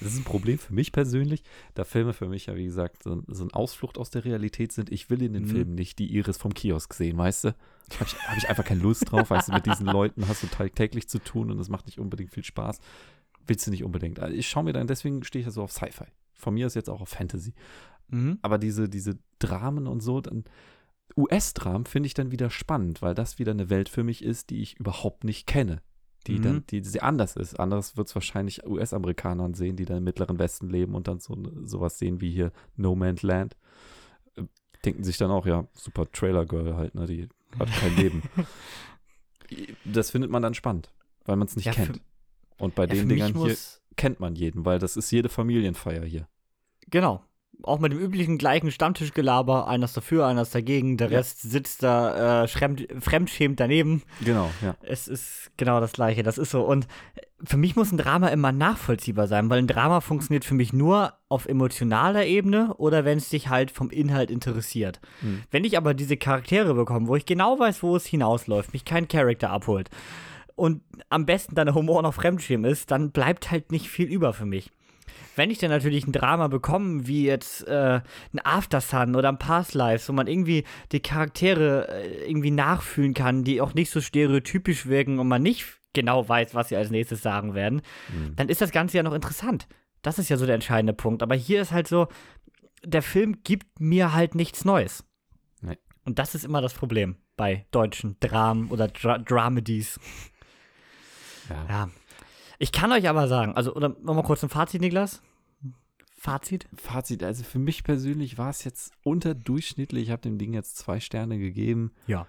Das ist ein Problem für mich persönlich, da Filme für mich ja, wie gesagt, so, so eine Ausflucht aus der Realität sind. Ich will in den
Mhm.
Filmen nicht die Iris vom Kiosk sehen, weißt du? Habe ich, hab ich einfach keine Lust drauf, weißt du, mit diesen Leuten hast du tagtäglich zu tun und es macht nicht unbedingt viel Spaß. Willst du nicht unbedingt. Also ich schaue mir dann, deswegen stehe ich ja so auf Sci-Fi. Von mir ist jetzt auch auf Fantasy.
Mhm.
Aber diese, diese Dramen und so, dann US-Dramen finde ich dann wieder spannend, weil das wieder eine Welt für mich ist, die ich überhaupt nicht kenne. Die
Mhm.
dann, die sehr anders ist. Anderes wird es wahrscheinlich US-Amerikanern sehen, die dann im Mittleren Westen leben und dann so sowas sehen wie hier No Man's Land. Äh, Denken sich dann auch, ja, super Trailer Girl halt, ne? Die hat kein Leben. Das findet man dann spannend, weil man es nicht
Ja, für-
kennt. Und bei
Ja,
den Dingern hier kennt man jeden, weil das ist jede Familienfeier hier.
Genau. Auch mit dem üblichen gleichen Stammtischgelaber, einer ist dafür, einer ist dagegen, der
Ja.
Rest sitzt da äh, fremd, fremdschämt daneben.
Genau, ja.
Es ist genau das Gleiche, das ist so. Und für mich muss ein Drama immer nachvollziehbar sein, weil ein Drama funktioniert für mich nur auf emotionaler Ebene oder wenn es dich halt vom Inhalt interessiert.
Mhm.
Wenn ich aber diese Charaktere bekomme, wo ich genau weiß, wo es hinausläuft, mich kein Charakter abholt und am besten dann der Humor noch Fremdschirm ist, dann bleibt halt nicht viel über für mich. Wenn ich dann natürlich ein Drama bekomme, wie jetzt äh, ein After Sun oder ein Past Lives, wo man irgendwie die Charaktere äh, irgendwie nachfühlen kann, die auch nicht so stereotypisch wirken und man nicht genau weiß, was sie als nächstes sagen werden,
Mhm.
dann ist das Ganze ja noch interessant. Das ist ja so der entscheidende Punkt. Aber hier ist halt so, der Film gibt mir halt nichts Neues.
Nee.
Und das ist immer das Problem bei deutschen Dramen oder Dra Dramedies.
Ja.
Ja. Ich kann euch aber sagen, also, oder nochmal kurz ein Fazit, Niklas? Fazit?
Fazit, also für mich persönlich war es jetzt unterdurchschnittlich. Ich habe dem Ding jetzt zwei Sterne gegeben,
Ja.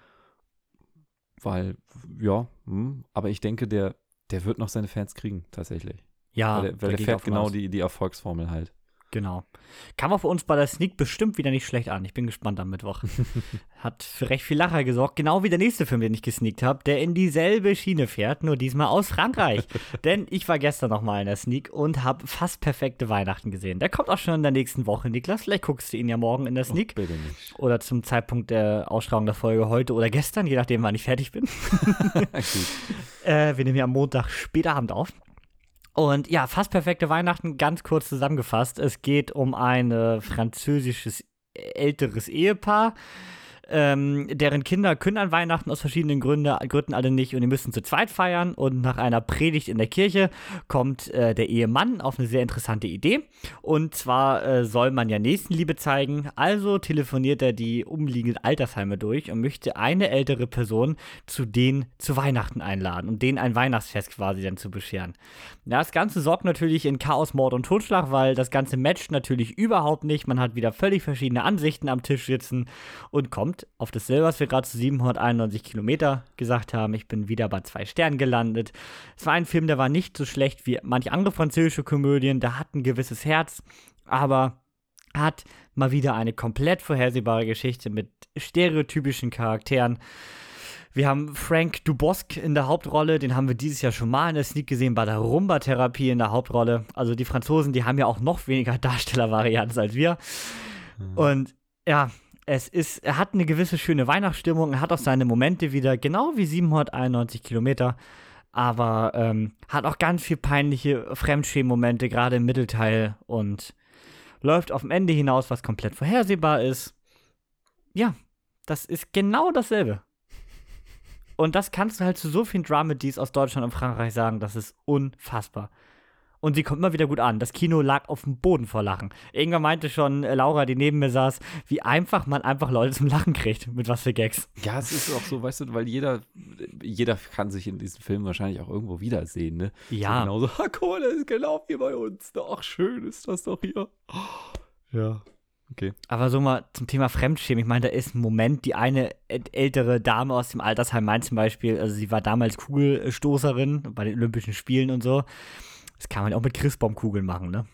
weil, ja, hm, aber ich denke, der, der wird noch seine Fans kriegen, tatsächlich.
Ja,
weil der, weil fährt genau
aus.
die, die Erfolgsformel halt.
Genau. Kam auch für uns bei der Sneak bestimmt wieder nicht schlecht an. Ich bin gespannt am Mittwoch. Hat für recht viel Lacher gesorgt. Genau wie der nächste Film, den ich gesneakt habe, der in dieselbe Schiene fährt, nur diesmal aus Frankreich. Denn ich war gestern noch mal in der Sneak und habe fast perfekte Weihnachten gesehen. Der kommt auch schon in der nächsten Woche, Niklas. Vielleicht guckst du ihn ja morgen in der Sneak.
Bitte nicht.
Oder zum Zeitpunkt der Ausstrahlung der Folge heute oder gestern, je nachdem, wann ich fertig bin. Äh, wir nehmen ja am Montag später Abend auf. Und ja, fast perfekte Weihnachten, ganz kurz zusammengefasst. Es geht um ein äh, französisches älteres Ehepaar. Ähm, deren Kinder können an Weihnachten aus verschiedenen Gründe, Gründen alle nicht und die müssen zu zweit feiern. Und nach einer Predigt in der Kirche kommt äh, der Ehemann auf eine sehr interessante Idee. Und zwar äh, soll man ja Nächstenliebe zeigen. Also telefoniert er die umliegenden Altersheime durch und möchte eine ältere Person zu denen zu Weihnachten einladen und denen ein Weihnachtsfest quasi dann zu bescheren. Ja, das Ganze sorgt natürlich in Chaos, Mord und Totschlag, weil das Ganze matcht natürlich überhaupt nicht. Man hat wieder völlig verschiedene Ansichten am Tisch sitzen und kommt auf dasselbe, was wir gerade zu 791 Kilometer gesagt haben. Ich bin wieder bei zwei Sternen gelandet. Es war ein Film, der war nicht so schlecht wie manche andere französische Komödien. Der hat ein gewisses Herz, aber hat mal wieder eine komplett vorhersehbare Geschichte mit stereotypischen Charakteren. Wir haben Frank Dubosc in der Hauptrolle, den haben wir dieses Jahr schon mal in der Sneak gesehen, bei der Rumba-Therapie in der Hauptrolle. Also die Franzosen, die haben ja auch noch weniger Darstellervarianz als wir. Mhm. Und ja, es ist, er hat eine gewisse schöne Weihnachtsstimmung, er hat auch seine Momente wieder, genau wie 791 Kilometer, aber ähm, hat auch ganz viel peinliche Fremdschämen-Momente, gerade im Mittelteil und läuft auf dem Ende hinaus, was komplett vorhersehbar ist. Ja, das ist genau dasselbe. Und das kannst du halt zu so vielen Dramedies aus Deutschland und Frankreich sagen, das ist unfassbar. Und sie kommt immer wieder gut an. Das Kino lag auf dem Boden vor Lachen. Irgendwann meinte schon äh, Laura, die neben mir saß, wie einfach man einfach Leute zum Lachen kriegt. Mit was für Gags.
Ja, es ist auch so, weißt du, weil jeder, jeder kann sich in diesem Film wahrscheinlich auch irgendwo wiedersehen, ne?
Ja.
So genauso, guck mal, das ist genau wie bei uns. Ach, schön ist das doch hier. Ja. Okay.
Aber so mal zum Thema Fremdschämen. Ich meine, da ist ein Moment, die eine ältere Dame aus dem Altersheim Main zum Beispiel, also sie war damals Kugelstoßerin bei den Olympischen Spielen und so. Das kann man auch mit Christbaumkugeln machen, ne?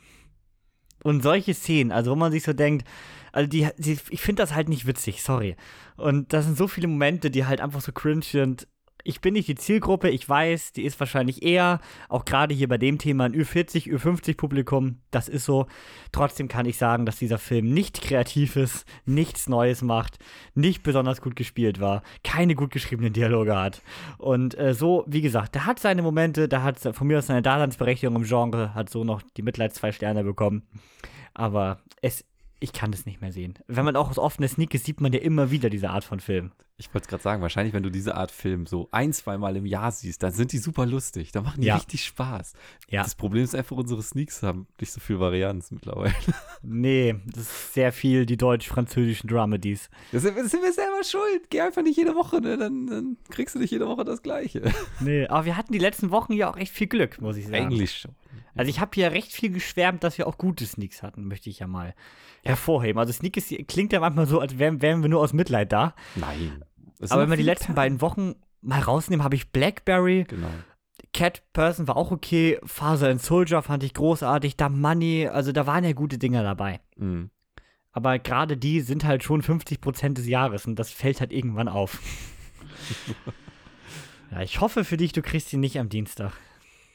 Und solche Szenen, also wo man sich so denkt, also die, die ich finde das halt nicht witzig, sorry. Und das sind so viele Momente, die halt einfach so cringe sind ich bin nicht die Zielgruppe, ich weiß, die ist wahrscheinlich eher, auch gerade hier bei dem Thema, ein Ü40, Ü50 Publikum, das ist so. Trotzdem kann ich sagen, dass dieser Film nicht kreativ ist, nichts Neues macht, nicht besonders gut gespielt war, keine gut geschriebenen Dialoge hat. Und äh, so, wie gesagt, der hat seine Momente, der hat von mir aus seine Daseinsberechtigung im Genre, hat so noch die Mitleids zwei Sterne bekommen. Aber es ich kann das nicht mehr sehen. Wenn man auch aus offener Sneak ist, sieht man ja immer wieder diese Art von Film.
Ich wollte es gerade sagen, wahrscheinlich, wenn du diese Art Film so ein, zweimal im Jahr siehst, dann sind die super lustig. Dann machen die ja. richtig Spaß. Ja. Das Problem ist einfach, unsere Sneaks haben nicht so viel Varianz mittlerweile.
Nee, das ist sehr viel die deutsch-französischen Dramedies.
Das sind, das sind wir selber schuld. Geh einfach nicht jede Woche, ne? Dann, dann, kriegst du nicht jede Woche das Gleiche.
Nee, aber wir hatten die letzten Wochen ja auch echt viel Glück, muss ich sagen.
Eigentlich schon.
Also ich habe hier recht viel geschwärmt, dass wir auch gute Sneaks hatten, möchte ich ja mal hervorheben. Also Sneak ist, klingt ja manchmal so, als wären, wären wir nur aus Mitleid da.
Nein.
Aber wenn wir die letzten beiden Wochen mal rausnehmen, habe ich Blackberry.
Genau.
Cat Person war auch okay. Father and Soldier fand ich großartig. Da Money, also da waren ja gute Dinger dabei.
Mhm.
Aber gerade die sind halt schon 50% des Jahres und das fällt halt irgendwann auf. ja, ich hoffe für dich, du kriegst ihn nicht am Dienstag.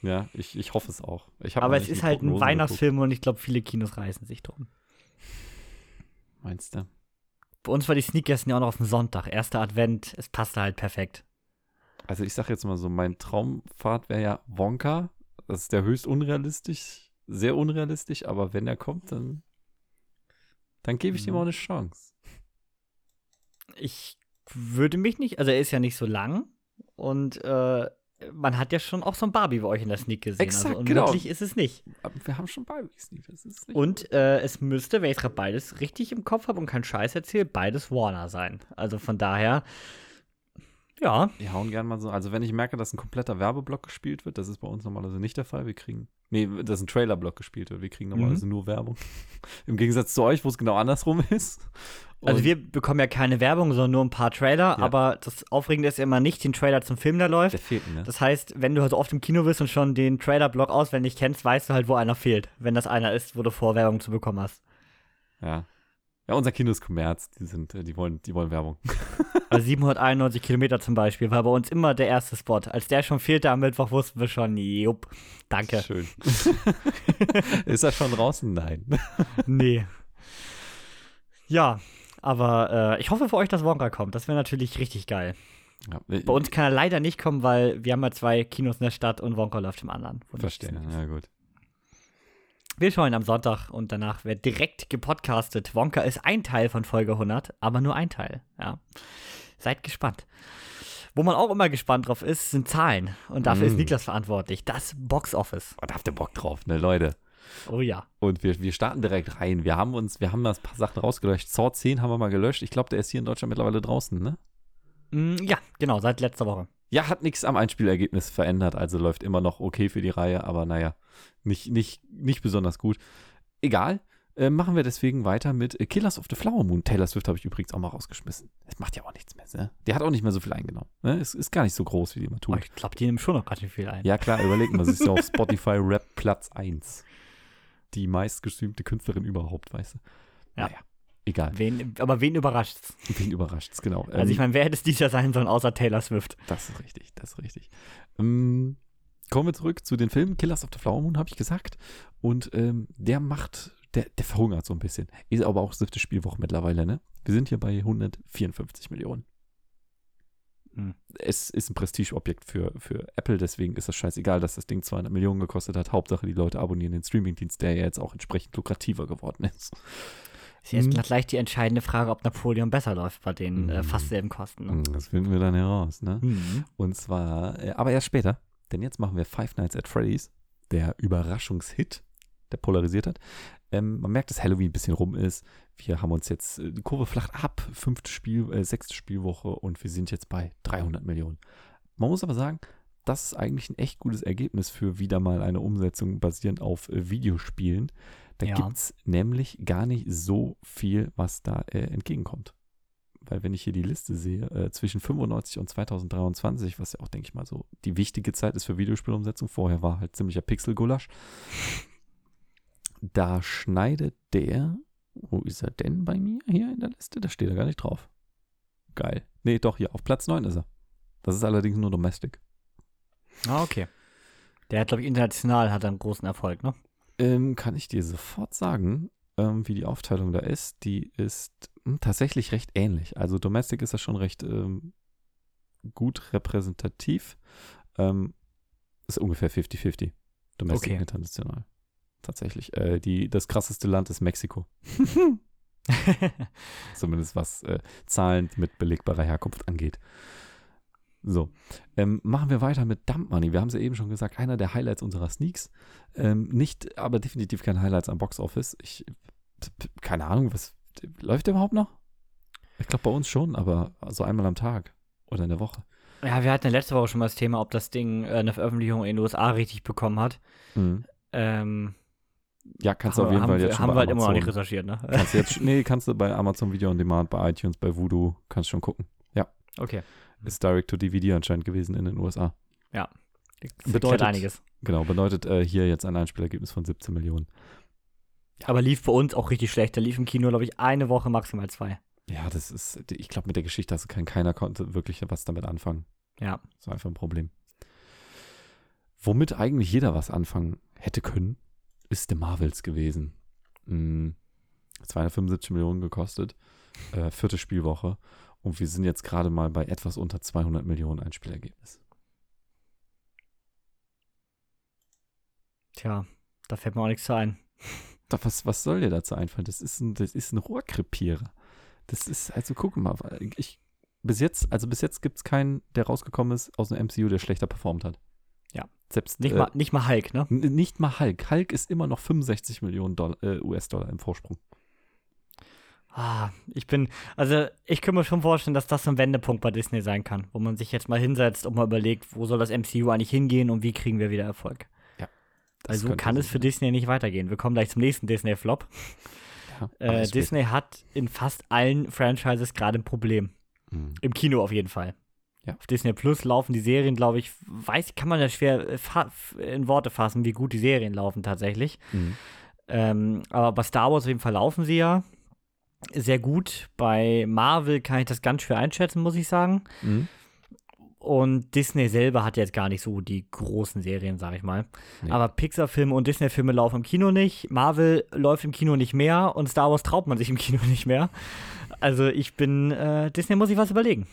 Ja, ich, ich hoffe es auch.
Aber es ist halt ein Weihnachtsfilm geguckt. und ich glaube, viele Kinos reißen sich drum.
Meinst du?
Bei uns war die Sneak gestern ja auch noch auf dem Sonntag. Erster Advent, es passte halt perfekt.
Also ich sag jetzt mal so, mein Traumfahrt wäre ja Wonka. Das ist der höchst unrealistisch, sehr unrealistisch, aber wenn er kommt, dann, dann gebe ich mhm. ihm auch eine Chance.
Ich würde mich nicht, also er ist ja nicht so lang und äh, man hat ja schon auch so ein Barbie bei euch in der Sneak gesehen.
Also Exakt,
also
genau.
ist es nicht.
Wir haben schon Barbie-Sneak.
Und äh, es müsste, wenn ich gerade beides richtig im Kopf habe und keinen Scheiß erzähle, beides Warner sein. Also von daher, ja.
Wir hauen gerne mal so. Also wenn ich merke, dass ein kompletter Werbeblock gespielt wird, das ist bei uns normalerweise nicht der Fall. Wir kriegen, nee, dass ein Trailerblock gespielt wird. Wir kriegen normalerweise mhm. nur Werbung. Im Gegensatz zu euch, wo es genau andersrum ist.
Also wir bekommen ja keine Werbung, sondern nur ein paar Trailer, ja. aber das Aufregende ist ja immer nicht den Trailer zum Film, der läuft.
Der fehlt, ne?
Das heißt, wenn du halt oft im Kino bist und schon den Trailer-Block auswendig kennst, weißt du halt, wo einer fehlt, wenn das einer ist, wo du Vorwerbung zu bekommen hast.
Ja. Ja, unser Kino ist Kommerz, die sind, äh, die wollen, die wollen Werbung.
Also 791 Kilometer zum Beispiel war bei uns immer der erste Spot. Als der schon fehlte am Mittwoch, wussten wir schon, jupp, danke.
Schön. ist er schon draußen? Nein.
nee. Ja, aber äh, ich hoffe für euch, dass Wonka kommt. Das wäre natürlich richtig geil. Ja, Bei uns kann er leider nicht kommen, weil wir haben ja zwei Kinos in der Stadt und Wonka läuft im anderen.
Verstehe, ja gut.
Wir schauen am Sonntag und danach wird direkt gepodcastet. Wonka ist ein Teil von Folge 100, aber nur ein Teil. Ja. Seid gespannt. Wo man auch immer gespannt drauf ist, sind Zahlen. Und dafür
Mm.
ist Niklas verantwortlich. Das Box Office.
Und habt ihr Bock drauf, ne, Leute?
Oh ja.
Und wir, wir starten direkt rein. Wir haben uns, wir haben da ein paar Sachen rausgelöscht. Saw 10 haben wir mal gelöscht. Ich glaube, der ist hier in Deutschland mittlerweile draußen, ne?
Mm, ja, genau, seit letzter Woche.
Ja, hat nichts am Einspielergebnis verändert, also läuft immer noch okay für die Reihe, aber naja, nicht, nicht, nicht besonders gut. Egal, äh, machen wir deswegen weiter mit äh, Killers of the Flower Moon. Taylor Swift habe ich übrigens auch mal rausgeschmissen. Das macht ja auch nichts mehr, ne? Der hat auch nicht mehr so viel eingenommen. Ne? Es ist gar nicht so groß, wie die immer
Oh,
tun.
ich glaube, die nehmen schon noch ganz schön viel ein.
Ja, klar, überleg mal, sie ist ja auf Spotify Rap Platz 1. Die meistgestreamte Künstlerin überhaupt, weißt du?
Ja.
Naja, egal.
Wen, aber wen überrascht's?
Wen überrascht's, genau.
Also ich
Ähm,
meine, wer hätte es dieses Jahr sein sollen, außer Taylor Swift?
Das ist richtig, das ist richtig. Ähm, kommen wir zurück zu den Filmen. Killers of the Flower Moon, habe ich gesagt. Und ähm, der macht, der, der verhungert so ein bisschen. Ist aber auch siebte Spielwoche mittlerweile, ne? Wir sind hier bei 154 Millionen.
Hm.
Es ist ein Prestigeobjekt für, für Apple, deswegen ist das scheißegal, dass das Ding 200 Millionen gekostet hat. Hauptsache, die Leute abonnieren den Streamingdienst, der ja jetzt auch entsprechend lukrativer geworden ist.
Ist jetzt
Hm.
gleich die entscheidende Frage, ob Napoleon besser läuft bei den äh,
Hm.
fast selben Kosten. Ne?
Das finden wir dann heraus, ne?
Mhm.
Und zwar, äh, aber erst später, denn jetzt machen wir Five Nights at Freddy's, der Überraschungshit, der polarisiert hat. Ähm, man merkt, dass Halloween ein bisschen rum ist. Wir haben uns jetzt äh, die Kurve flacht ab, fünfte Spiel, äh, sechste Spielwoche und wir sind jetzt bei 300 Millionen. Man muss aber sagen, das ist eigentlich ein echt gutes Ergebnis für wieder mal eine Umsetzung basierend auf äh, Videospielen. Da
Ja.
gibt es nämlich gar nicht so viel, was da äh, entgegenkommt. Weil wenn ich hier die Liste sehe, äh, zwischen 95 und 2023, was ja auch, denke ich mal, so die wichtige Zeit ist für Videospielumsetzung, vorher war halt ziemlicher Pixelgulasch, da schneidet der, wo ist er denn bei mir hier in der Liste? Da steht er gar nicht drauf. Geil. Nee, doch, hier, auf Platz 9 ist er. Das ist allerdings nur Domestic.
Ah, okay. Der hat, glaube ich, international hat einen großen Erfolg, ne?
Ähm, kann ich dir sofort sagen, ähm, wie die Aufteilung da ist. Die ist hm, tatsächlich recht ähnlich. Also Domestic ist ja schon recht ähm, gut repräsentativ. Ähm, ist ungefähr 50-50. Domestic
Okay.
international. Tatsächlich. Äh, die, das krasseste Land ist Mexiko. Zumindest was äh, Zahlen mit belegbarer Herkunft angeht. So, ähm, machen wir weiter mit Dump Money. Wir haben es ja eben schon gesagt, einer der Highlights unserer Sneaks. Ähm, nicht, aber definitiv kein Highlights am Box Office. Ich, keine Ahnung, was läuft der überhaupt noch? Ich glaube bei uns schon, aber so einmal am Tag oder in der Woche.
ja, wir hatten ja letzte Woche schon mal das Thema, ob das Ding äh, eine Veröffentlichung in den USA richtig bekommen hat.
Mhm.
Ähm,
Ja, kannst du auf jeden
haben,
Fall jetzt schon
haben wir halt immer noch nicht recherchiert, ne?
kannst du jetzt, nee, kannst du bei Amazon Video on Demand, bei iTunes, bei Voodoo, kannst schon gucken.
Okay.
Ist Direct to DVD anscheinend gewesen in den USA.
Das
Bedeutet-
einiges.
Genau, bedeutet äh, hier jetzt ein Einspielergebnis von 17 Millionen.
Aber lief bei uns auch richtig schlecht. Da lief im Kino, glaube ich, eine Woche, maximal zwei.
Ja, das ist, ich glaube, mit der Geschichte du kein, keiner konnte wirklich was damit anfangen.
Ja.
Das war einfach ein Problem. Womit eigentlich jeder was anfangen hätte können, ist The Marvels gewesen. Mm, 275 Millionen gekostet, äh, vierte Spielwoche. Und wir sind jetzt gerade mal bei etwas unter 200 Millionen Einspielergebnis.
Tja, da fällt mir auch nichts ein.
Da, was, was soll dir dazu einfallen? Das ist ein, das ist ein Rohrkrepierer. Das ist, also guck mal, ich, bis jetzt, also bis jetzt gibt es keinen, der rausgekommen ist aus dem MCU, der schlechter performt hat.
Ja.
Selbst
Nicht,
äh,
mal, nicht mal Hulk, ne?
Nicht mal Hulk. Hulk ist immer noch 65 Millionen äh, US-Dollar im Vorsprung.
Ah, ich bin, also ich kann mir schon vorstellen, dass das so ein Wendepunkt bei Disney sein kann, wo man sich jetzt mal hinsetzt und mal überlegt, wo soll das MCU eigentlich hingehen und wie kriegen wir wieder Erfolg.
Das
Also kann es für. Disney nicht weitergehen. Wir kommen gleich zum nächsten Disney-Flop.
Ja,
Äh. Disney hat in fast allen Franchises gerade ein Problem.
Mhm.
Im Kino auf jeden Fall.
Ja.
Auf Disney Plus laufen die Serien, glaube ich, weiß, kann man ja schwer äh, in Worte fassen, wie gut die Serien laufen tatsächlich.
Mhm.
Ähm, aber bei Star Wars auf jeden Fall laufen sie ja sehr gut. Bei Marvel kann ich das ganz schwer einschätzen, muss ich sagen.
Mhm.
Und Disney selber hat jetzt gar nicht so die großen Serien, sag ich mal.
Nee.
Aber Pixar-Filme und Disney-Filme laufen im Kino nicht. Marvel läuft im Kino nicht mehr und Star Wars traut man sich im Kino nicht mehr. Also ich bin, äh, Disney muss sich was überlegen.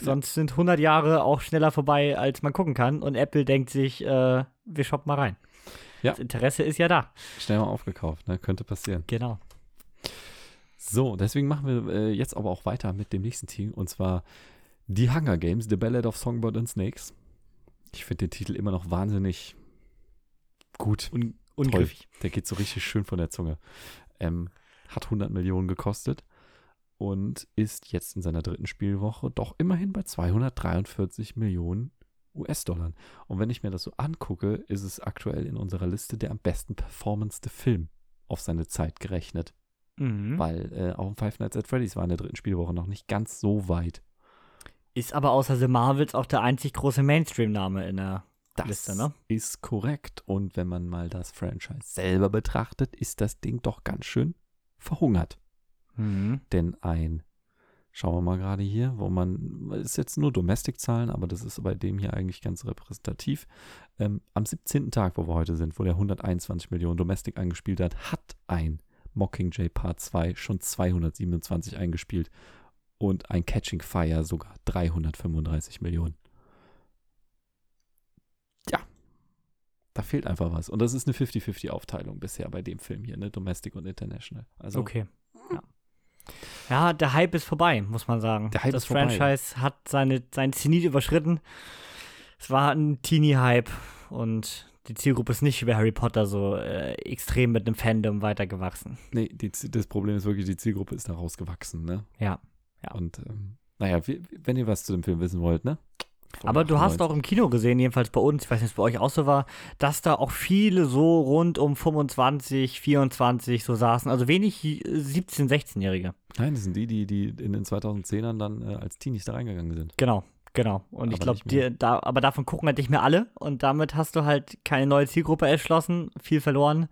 Sonst sind 100 Jahre auch schneller vorbei, als man gucken kann. Und Apple denkt sich, äh, wir shoppen mal rein.
Ja.
Das Interesse ist ja da.
Schnell mal aufgekauft, ne? Könnte passieren.
Genau.
So, deswegen machen wir äh, jetzt aber auch weiter mit dem nächsten Team und zwar die Hunger Games, The Ballad of Songbird and Snakes. Ich finde den Titel immer noch wahnsinnig gut.
Un ungriffig.
Der geht so richtig schön von der Zunge. Ähm, hat 100 Millionen gekostet und ist jetzt in seiner dritten Spielwoche doch immerhin bei 243 Millionen US-Dollar. Und wenn ich mir das so angucke, ist es aktuell in unserer Liste der am besten performance Film auf seine Zeit gerechnet.
Mhm.
Weil äh, auch Five Nights at Freddy's war in der dritten Spielwoche noch nicht ganz so weit.
Ist aber außer The Marvels auch der einzig große Mainstream-Name in der
Das
Liste, ne?
ist korrekt. Und wenn man mal das Franchise selber betrachtet, ist das Ding doch ganz schön verhungert.
Mhm.
Denn ein, schauen wir mal gerade hier, wo man, ist jetzt nur Domestic-Zahlen, aber das ist bei dem hier eigentlich ganz repräsentativ. Ähm, am 17. Tag, wo wir heute sind, wo der 121 Millionen Domestic eingespielt hat, hat ein Mockingjay Part 2 schon 227 eingespielt und ein Catching Fire sogar 335 Millionen. Ja, da fehlt einfach was. Und das ist eine 50-50-Aufteilung bisher bei dem Film hier, ne? Domestic und International. Also
Okay. Ja. ja, der Hype ist vorbei, muss man sagen.
Der Hype
das
ist vorbei.
Franchise hat seine, seinen Zenit überschritten. Es war ein Teenie-Hype und die Zielgruppe ist nicht wie bei Harry Potter so äh, extrem mit einem Fandom weitergewachsen.
Nee, die, das Problem ist wirklich, die Zielgruppe ist da rausgewachsen, ne?
Ja. Ja.
Und ähm, naja, wie, wenn ihr was zu dem Film wissen wollt, ne?
Aber du hast auch im Kino gesehen, jedenfalls bei uns, ich weiß nicht, ob es bei euch auch so war, dass da auch viele so rund um 25, 24 so saßen. Also wenig äh, 17-, 16-Jährige.
Nein, das sind die, die, die in den 2010ern dann äh, als Teenies da reingegangen sind.
Genau, genau. Und ich
Aber
glaube,
mehr.
dir da, aber davon gucken halt nicht mehr alle und damit hast du halt keine neue Zielgruppe erschlossen, viel verloren.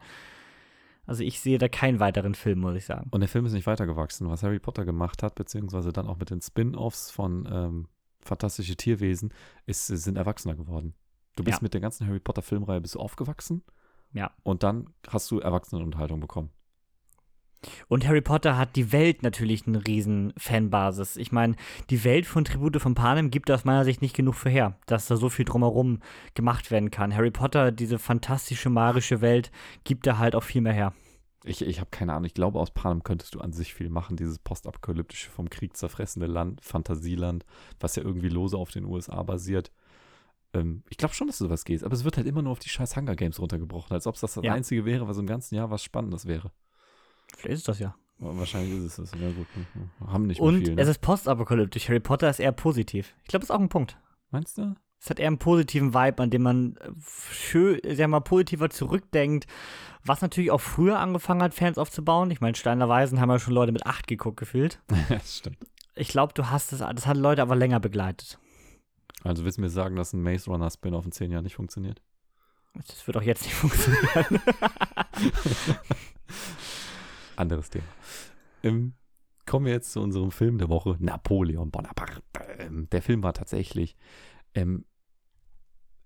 Also ich sehe da keinen weiteren Film, muss ich sagen.
Und der Film ist nicht weitergewachsen. Was Harry Potter gemacht hat, beziehungsweise dann auch mit den Spin-Offs von ähm, Fantastische Tierwesen, ist, sind erwachsener geworden. Du bist
Ja.
mit der ganzen Harry Potter Filmreihe bist aufgewachsen
Ja.
und dann hast du Erwachsenenunterhaltung bekommen.
Und Harry Potter hat die Welt natürlich eine riesen Fanbasis. Ich meine, die Welt von Tribute von Panem gibt aus meiner Sicht nicht genug für her, dass da so viel drumherum gemacht werden kann. Harry Potter, diese fantastische, magische Welt, gibt da halt auch viel mehr her.
Ich, ich habe keine Ahnung. Ich glaube, aus Panem könntest du an sich viel machen. Dieses postapokalyptische, vom Krieg zerfressene Land, Fantasieland, was ja irgendwie lose auf den USA basiert. Ähm, ich glaube schon, dass sowas geht. Aber es wird halt immer nur auf die scheiß Hunger Games runtergebrochen, als ob es das das
Ja.
Einzige wäre, was im ganzen Jahr was Spannendes wäre.
Vielleicht ist das ja.
Wahrscheinlich ist es das. Ja, gut. hm, Haben nicht
Und
viel. Ne?
es ist postapokalyptisch. Harry Potter ist eher positiv. Ich glaube, das ist auch ein Punkt.
Meinst du?
Es hat eher einen positiven Vibe, an dem man äh, schön, sehr mal positiver zurückdenkt, was natürlich auch früher angefangen hat, Fans aufzubauen. Ich meine, Steiner Weisen haben ja schon Leute mit acht geguckt gefühlt.
das stimmt.
Ich glaube, du hast das, das hat Leute aber länger begleitet.
Also willst du mir sagen, dass ein Maze Runner Spin-off in zehn Jahren nicht funktioniert?
Das wird auch jetzt nicht funktionieren.
Anderes Thema. Ähm, kommen wir jetzt zu unserem Film der Woche, Napoleon Bonaparte. Ähm, der Film war tatsächlich, ähm,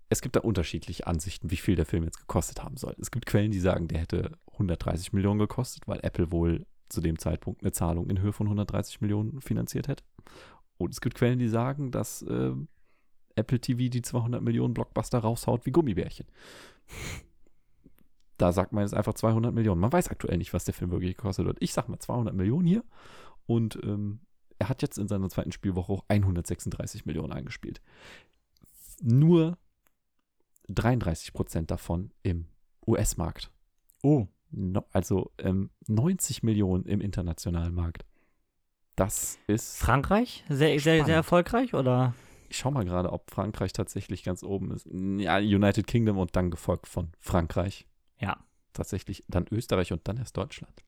es gibt da unterschiedliche Ansichten, wie viel der Film jetzt gekostet haben soll. Es gibt Quellen, die sagen, der hätte 130 Millionen gekostet, weil Apple wohl zu dem Zeitpunkt eine Zahlung in Höhe von 130 Millionen finanziert hätte. Und es gibt Quellen, die sagen, dass ähm, Apple TV die 200 Millionen Blockbuster raushaut wie Gummibärchen. Da sagt man jetzt einfach 200 Millionen. Man weiß aktuell nicht, was der Film wirklich gekostet hat. Ich sag mal 200 Millionen hier. Und ähm, er hat jetzt in seiner zweiten Spielwoche auch 136 Millionen eingespielt. Nur 33 Prozent davon im US-Markt.
Oh.
No, also ähm, 90 Millionen im internationalen Markt. Das ist.
Frankreich? Sehr, sehr, sehr erfolgreich oder?
Ich schau mal gerade, ob Frankreich tatsächlich ganz oben ist. Ja, United Kingdom und dann gefolgt von Frankreich.
Ja.
Tatsächlich dann Österreich und dann erst Deutschland.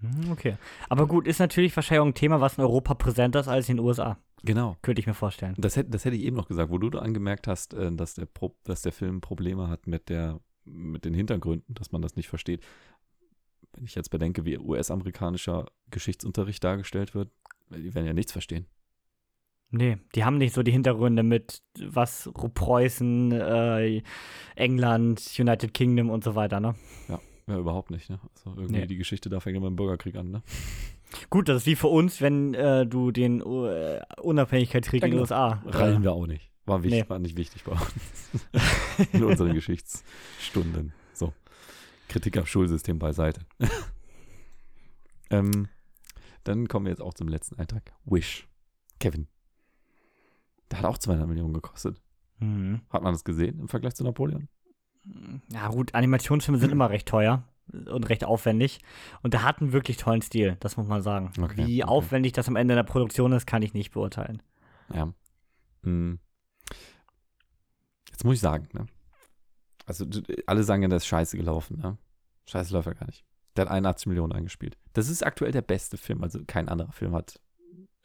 Hm, Okay. Aber gut, ist natürlich wahrscheinlich auch ein Thema, was in Europa präsenter ist als in den USA.
Genau.
Könnte ich mir vorstellen.
Das hätte, das hätte ich eben noch gesagt, wo du da angemerkt hast, äh, dass, der Pro, dass der Film Probleme hat mit, der, mit den Hintergründen, dass man das nicht versteht. Wenn ich jetzt bedenke, wie US-amerikanischer Geschichtsunterricht dargestellt wird, die werden ja nichts verstehen.
Nee, die haben nicht so die Hintergründe mit was Preußen, äh, England, United Kingdom und so weiter, ne?
Ja, überhaupt nicht, ne? Also irgendwie
Nee.
die Geschichte da fängt immer im Bürgerkrieg an, ne?
Gut, das ist wie für uns, wenn äh, du den äh, Unabhängigkeitskrieg
Ja,
in den
genau.
USA.
Rallen wir auch nicht. War, wichtig,
Nee.
war nicht wichtig bei uns. In unseren Geschichtsstunden. So. Kritik am Schulsystem beiseite. ähm, dann kommen wir jetzt auch zum letzten Eintrag. Wish. Kevin. Der hat auch 200 Millionen gekostet.
Mhm.
Hat man das gesehen im Vergleich zu Napoleon?
Ja, gut, Animationsfilme sind immer recht teuer und recht aufwendig. Und der hat einen wirklich tollen Stil, das muss man sagen.
Okay,
Wie
okay.
aufwendig das am Ende in der Produktion ist, kann ich nicht beurteilen.
Ja. Hm. Jetzt muss ich sagen, ne? Also, alle sagen ja, das ist scheiße gelaufen, ne? Scheiße läuft ja gar nicht. Der hat 81 Millionen eingespielt. Das ist aktuell der beste Film. Also, kein anderer Film hat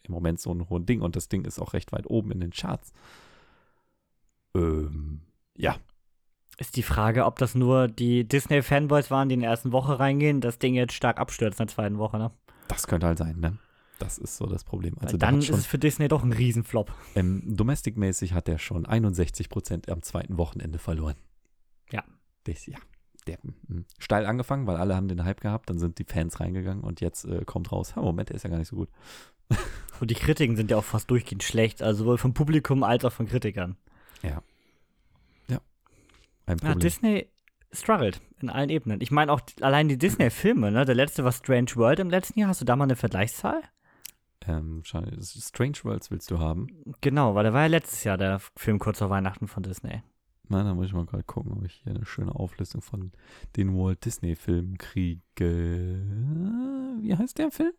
im Moment so ein hohen Ding und das Ding ist auch recht weit oben in den Charts. Ähm, ja.
Ist die Frage, ob das nur die Disney-Fanboys waren, die in der ersten Woche reingehen, das Ding jetzt stark abstürzt in der zweiten Woche, ne?
Das könnte halt sein, ne? Das ist so das Problem. Also,
Weil
der
dann
hat
ist
schon,
es für Disney doch ein Riesenflop.
ähm, domestic-mäßig hat er schon 61 Prozent am zweiten Wochenende verloren.
Ja.
Das, ja. Der, mm, steil angefangen, weil alle haben den Hype gehabt, dann sind die Fans reingegangen und jetzt äh, kommt raus, ha, Moment, der ist ja gar nicht so gut.
Und die Kritiken sind ja auch fast durchgehend schlecht, also sowohl vom Publikum als auch von Kritikern.
Ein
Ja,
Problem.
Disney struggelt in allen Ebenen. Ich meine auch allein die Disney-Filme, ne? Der letzte war Strange World im letzten Jahr. Hast du da mal eine Vergleichszahl?
ähm, Strange Worlds willst du haben?
Genau, weil der war ja letztes Jahr der Film kurz vor Weihnachten von Disney.
Nein, da muss ich mal gerade gucken, ob ich hier eine schöne Auflistung von den Walt Disney-Filmen kriege. Wie heißt der Film?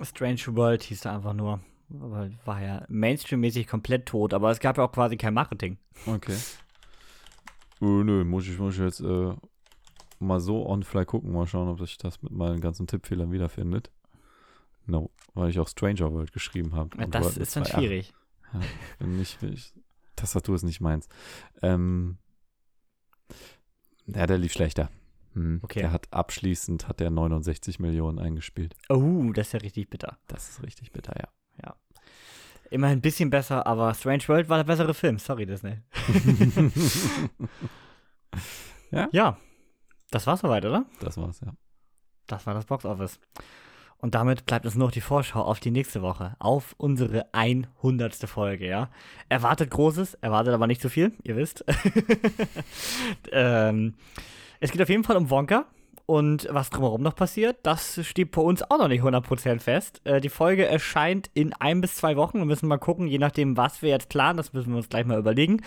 Strange World hieß er einfach nur. Aber war ja Mainstream-mäßig komplett tot, aber es gab ja auch quasi kein Marketing.
Okay. Oh, nö, muss ich, muss ich jetzt äh, mal so on fly gucken, mal schauen, ob sich das mit meinen ganzen Tippfehlern wiederfindet. No, weil ich auch Stranger World geschrieben habe.
Ja, das ist dann schwierig.
Ja, nicht, ich, Tastatur ist nicht meins. Ähm, ja, der lief schlechter. Hm.
Okay.
Der hat abschließend hat der 69 Millionen eingespielt.
Oh, das ist ja richtig bitter.
Das ist richtig bitter, ja.
Immerhin ein bisschen besser, aber Strange World war der bessere Film. Sorry, Disney.
Ja?
Ja, das war's soweit, oder?
Das war's, ja.
Das war das Boxoffice. Und damit bleibt uns noch die Vorschau auf die nächste Woche, auf unsere 100. Folge, ja. Erwartet Großes, erwartet aber nicht zu viel, ihr wisst. ähm, es geht auf jeden Fall um Wonka. Und was drumherum noch passiert, das steht bei uns auch noch nicht 100% fest. Äh, die Folge erscheint in ein bis zwei Wochen. Wir müssen mal gucken, je nachdem, was wir jetzt planen, das müssen wir uns gleich mal überlegen,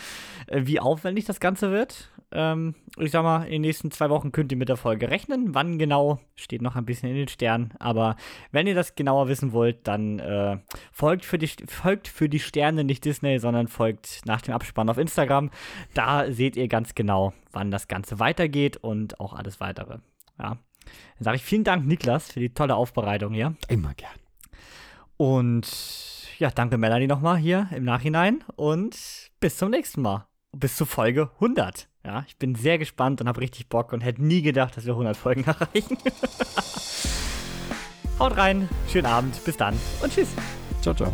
äh, wie aufwendig das Ganze wird. Ähm, ich sag mal, in den nächsten zwei Wochen könnt ihr mit der Folge rechnen. Wann genau, steht noch ein bisschen in den Sternen. Aber wenn ihr das genauer wissen wollt, dann äh, folgt, für die, folgt für die Sterne nicht Disney, sondern folgt nach dem Abspann auf Instagram. Da seht ihr ganz genau, wann das Ganze weitergeht und auch alles weitere. Ja. Dann sage ich vielen Dank, Niklas, für die tolle Aufbereitung hier.
Immer gern.
Und ja, danke Melanie nochmal hier im Nachhinein und bis zum nächsten Mal. Bis zur Folge 100. Ja, ich bin sehr gespannt und habe richtig Bock und hätte nie gedacht, dass wir 100 Folgen erreichen. Haut rein, schönen Abend, bis dann und tschüss.
Ciao, ciao.